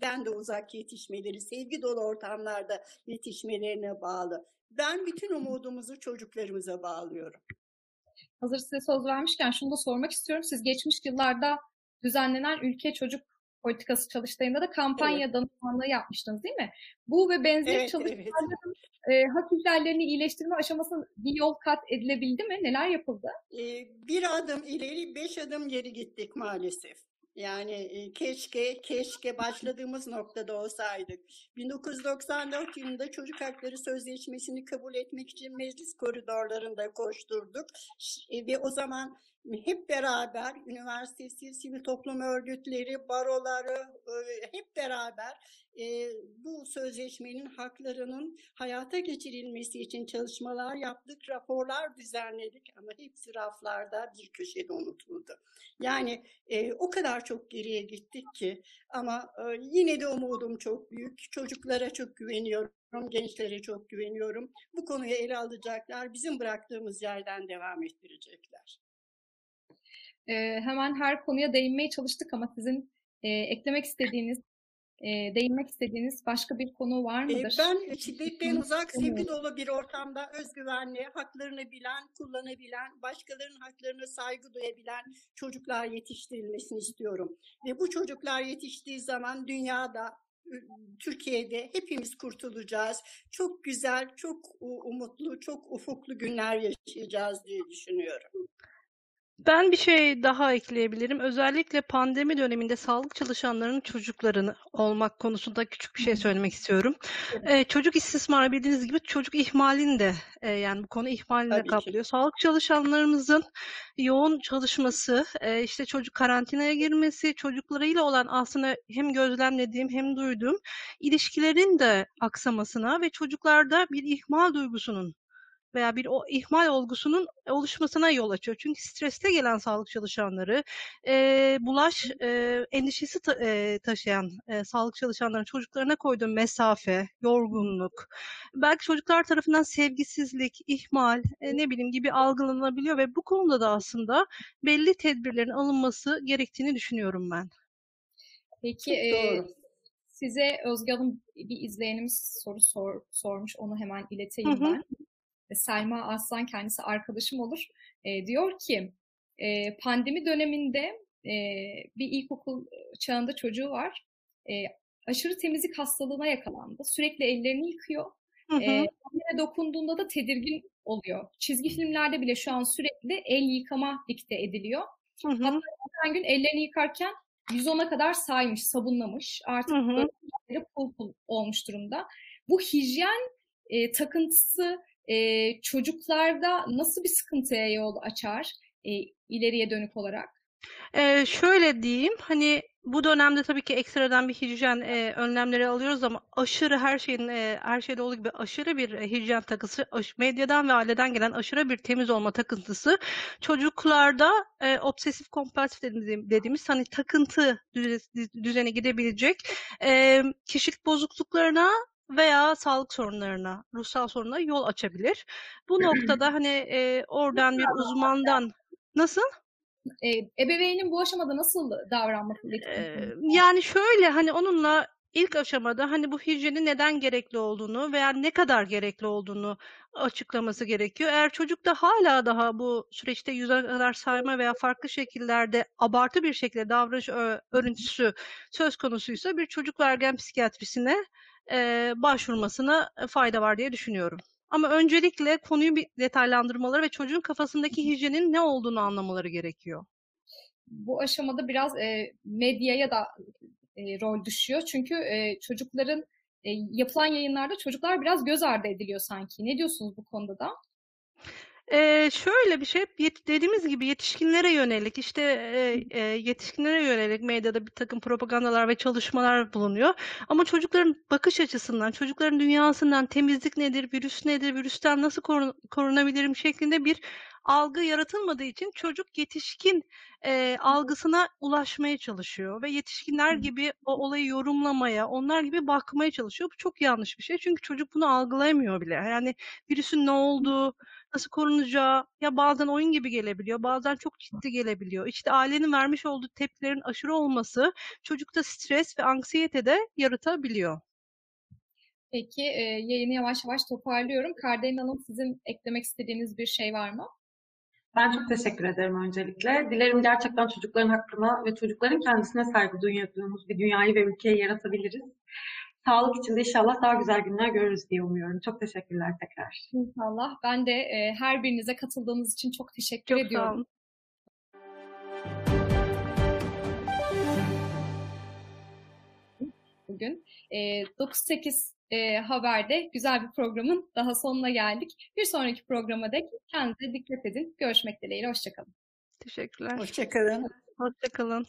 den de uzak yetişmeleri, sevgi dolu ortamlarda yetişmelerine bağlı. Ben bütün umudumuzu çocuklarımıza bağlıyorum. Hazır size söz vermişken şunu da sormak istiyorum. Siz geçmiş yıllarda düzenlenen ülke çocuk politikası çalıştayında da kampanya evet. danışmanlığı yapmıştınız değil mi? Bu ve benzeri evet, çalışmaların evet. e, hak ihlallerini iyileştirme aşamasına bir yol kat edilebildi mi? Neler yapıldı? E, bir adım ileri, beş adım geri gittik maalesef. Yani keşke keşke başladığımız noktada olsaydık. 1994 yılında Çocuk Hakları Sözleşmesi'ni kabul etmek için meclis koridorlarında koşturduk. Ve o zaman hep beraber üniversitesi, sivil toplum örgütleri, baroları hep beraber bu sözleşmenin haklarının hayata geçirilmesi için çalışmalar yaptık, raporlar düzenledik ama hepsi raflarda bir köşede unutuldu. Yani o kadar çok geriye gittik ki ama yine de umudum çok büyük. Çocuklara çok güveniyorum, gençlere çok güveniyorum. Bu konuyu ele alacaklar, bizim bıraktığımız yerden devam ettirecekler. E, hemen her konuya değinmeye çalıştık ama sizin e, eklemek istediğiniz, e, değinmek istediğiniz başka bir konu var mıdır? Ben şiddetten uzak, sevgi dolu bir ortamda özgüvenli, haklarını bilen, kullanabilen, başkalarının haklarına saygı duyabilen çocuklar yetiştirilmesini istiyorum. Ve bu çocuklar yetiştiği zaman dünyada, Türkiye'de hepimiz kurtulacağız. Çok güzel, çok umutlu, çok ufuklu günler yaşayacağız diye düşünüyorum. Ben bir şey daha ekleyebilirim. Özellikle pandemi döneminde sağlık çalışanlarının çocuklarını olmak konusunda küçük bir şey söylemek istiyorum. Ee, çocuk istismarı bildiğiniz gibi çocuk ihmalinde e, yani bu konu ihmalinde Tabii kaplıyor. Ki. Sağlık çalışanlarımızın yoğun çalışması, e, işte çocuk karantinaya girmesi, çocuklarıyla olan aslında hem gözlemlediğim hem duyduğum ilişkilerin de aksamasına ve çocuklarda bir ihmal duygusunun veya bir o ihmal olgusunun oluşmasına yol açıyor. Çünkü streste gelen sağlık çalışanları, e, bulaş e, endişesi ta, e, taşıyan e, sağlık çalışanların çocuklarına koyduğu mesafe, yorgunluk, belki çocuklar tarafından sevgisizlik, ihmal, e, ne bileyim gibi algılanabiliyor ve bu konuda da aslında belli tedbirlerin alınması gerektiğini düşünüyorum ben. Peki e, size Özge Hanım bir izleyenimiz soru sor, sormuş onu hemen ileteyim hı hı. ben. Selma Aslan kendisi arkadaşım olur. E, diyor ki e, pandemi döneminde e, bir ilkokul çağında çocuğu var. E, aşırı temizlik hastalığına yakalandı. Sürekli ellerini yıkıyor. Hı E, dokunduğunda da tedirgin oluyor. Çizgi filmlerde bile şu an sürekli el yıkama dikte ediliyor. Hı hı. Hatta geçen gün ellerini yıkarken 110'a kadar saymış, sabunlamış. Artık hı hı. pul pul olmuş durumda. Bu hijyen e, takıntısı e, çocuklarda nasıl bir sıkıntıya yol açar e, ileriye dönük olarak? Ee, şöyle diyeyim, hani bu dönemde tabii ki ekstradan bir hijyen e, önlemleri alıyoruz ama aşırı her şeyin e, her şeyde olduğu gibi aşırı bir hijyen takısı, aş, medyadan ve aileden gelen aşırı bir temiz olma takıntısı çocuklarda e, obsesif kompulsif dediğimiz, dediğimiz hani takıntı düzeni gidebilecek e, kişilik bozukluklarına veya sağlık sorunlarına, ruhsal sorunlara yol açabilir. Bu noktada hani e, oradan bir uzmandan nasıl? E, ebeveynin bu aşamada nasıl davranması gerekiyor? yani şöyle hani onunla ilk aşamada hani bu hijyenin neden gerekli olduğunu veya ne kadar gerekli olduğunu açıklaması gerekiyor. Eğer çocukta hala daha bu süreçte yüze kadar sayma veya farklı şekillerde abartı bir şekilde davranış örüntüsü söz konusuysa bir çocuk vergen psikiyatrisine e, başvurmasına fayda var diye düşünüyorum. Ama öncelikle konuyu bir detaylandırmaları ve çocuğun kafasındaki hijyenin ne olduğunu anlamaları gerekiyor. Bu aşamada biraz e, medyaya da e, rol düşüyor. Çünkü e, çocukların e, yapılan yayınlarda çocuklar biraz göz ardı ediliyor sanki. Ne diyorsunuz bu konuda da? Eee, şöyle bir şey, yet dediğimiz gibi yetişkinlere yönelik, işte, eee, eee, yetişkinlere yönelik medyada bir takım propagandalar ve çalışmalar bulunuyor. Ama çocukların bakış açısından, çocukların dünyasından temizlik nedir, virüs nedir, virüsten nasıl korun korunabilirim şeklinde bir algı yaratılmadığı için çocuk yetişkin eee, algısına ulaşmaya çalışıyor ve yetişkinler gibi o olayı yorumlamaya, onlar gibi bakmaya çalışıyor. Bu çok yanlış bir şey. Çünkü çocuk bunu algılayamıyor bile. Yani virüsün ne olduğu, nasıl korunacağı ya bazen oyun gibi gelebiliyor, bazen çok ciddi gelebiliyor. İşte ailenin vermiş olduğu tepkilerin aşırı olması çocukta stres ve anksiyete de yaratabiliyor. Peki e, yayını yavaş yavaş toparlıyorum. Kardelen Hanım sizin eklemek istediğiniz bir şey var mı? Ben çok teşekkür ederim öncelikle. Dilerim gerçekten çocukların hakkına ve çocukların kendisine saygı duyduğumuz bir dünyayı ve ülkeyi yaratabiliriz. Sağlık için de inşallah daha güzel günler görürüz diye umuyorum. Çok teşekkürler tekrar. İnşallah. Ben de e, her birinize katıldığınız için çok teşekkür Çok ediyorum. sağ olun. bugün. E, 9-8 e, Haber'de güzel bir programın daha sonuna geldik. Bir sonraki programa dek kendinize dikkat edin. Görüşmek dileğiyle. Hoşçakalın. Teşekkürler. Hoşçakalın. Hoşça kalın.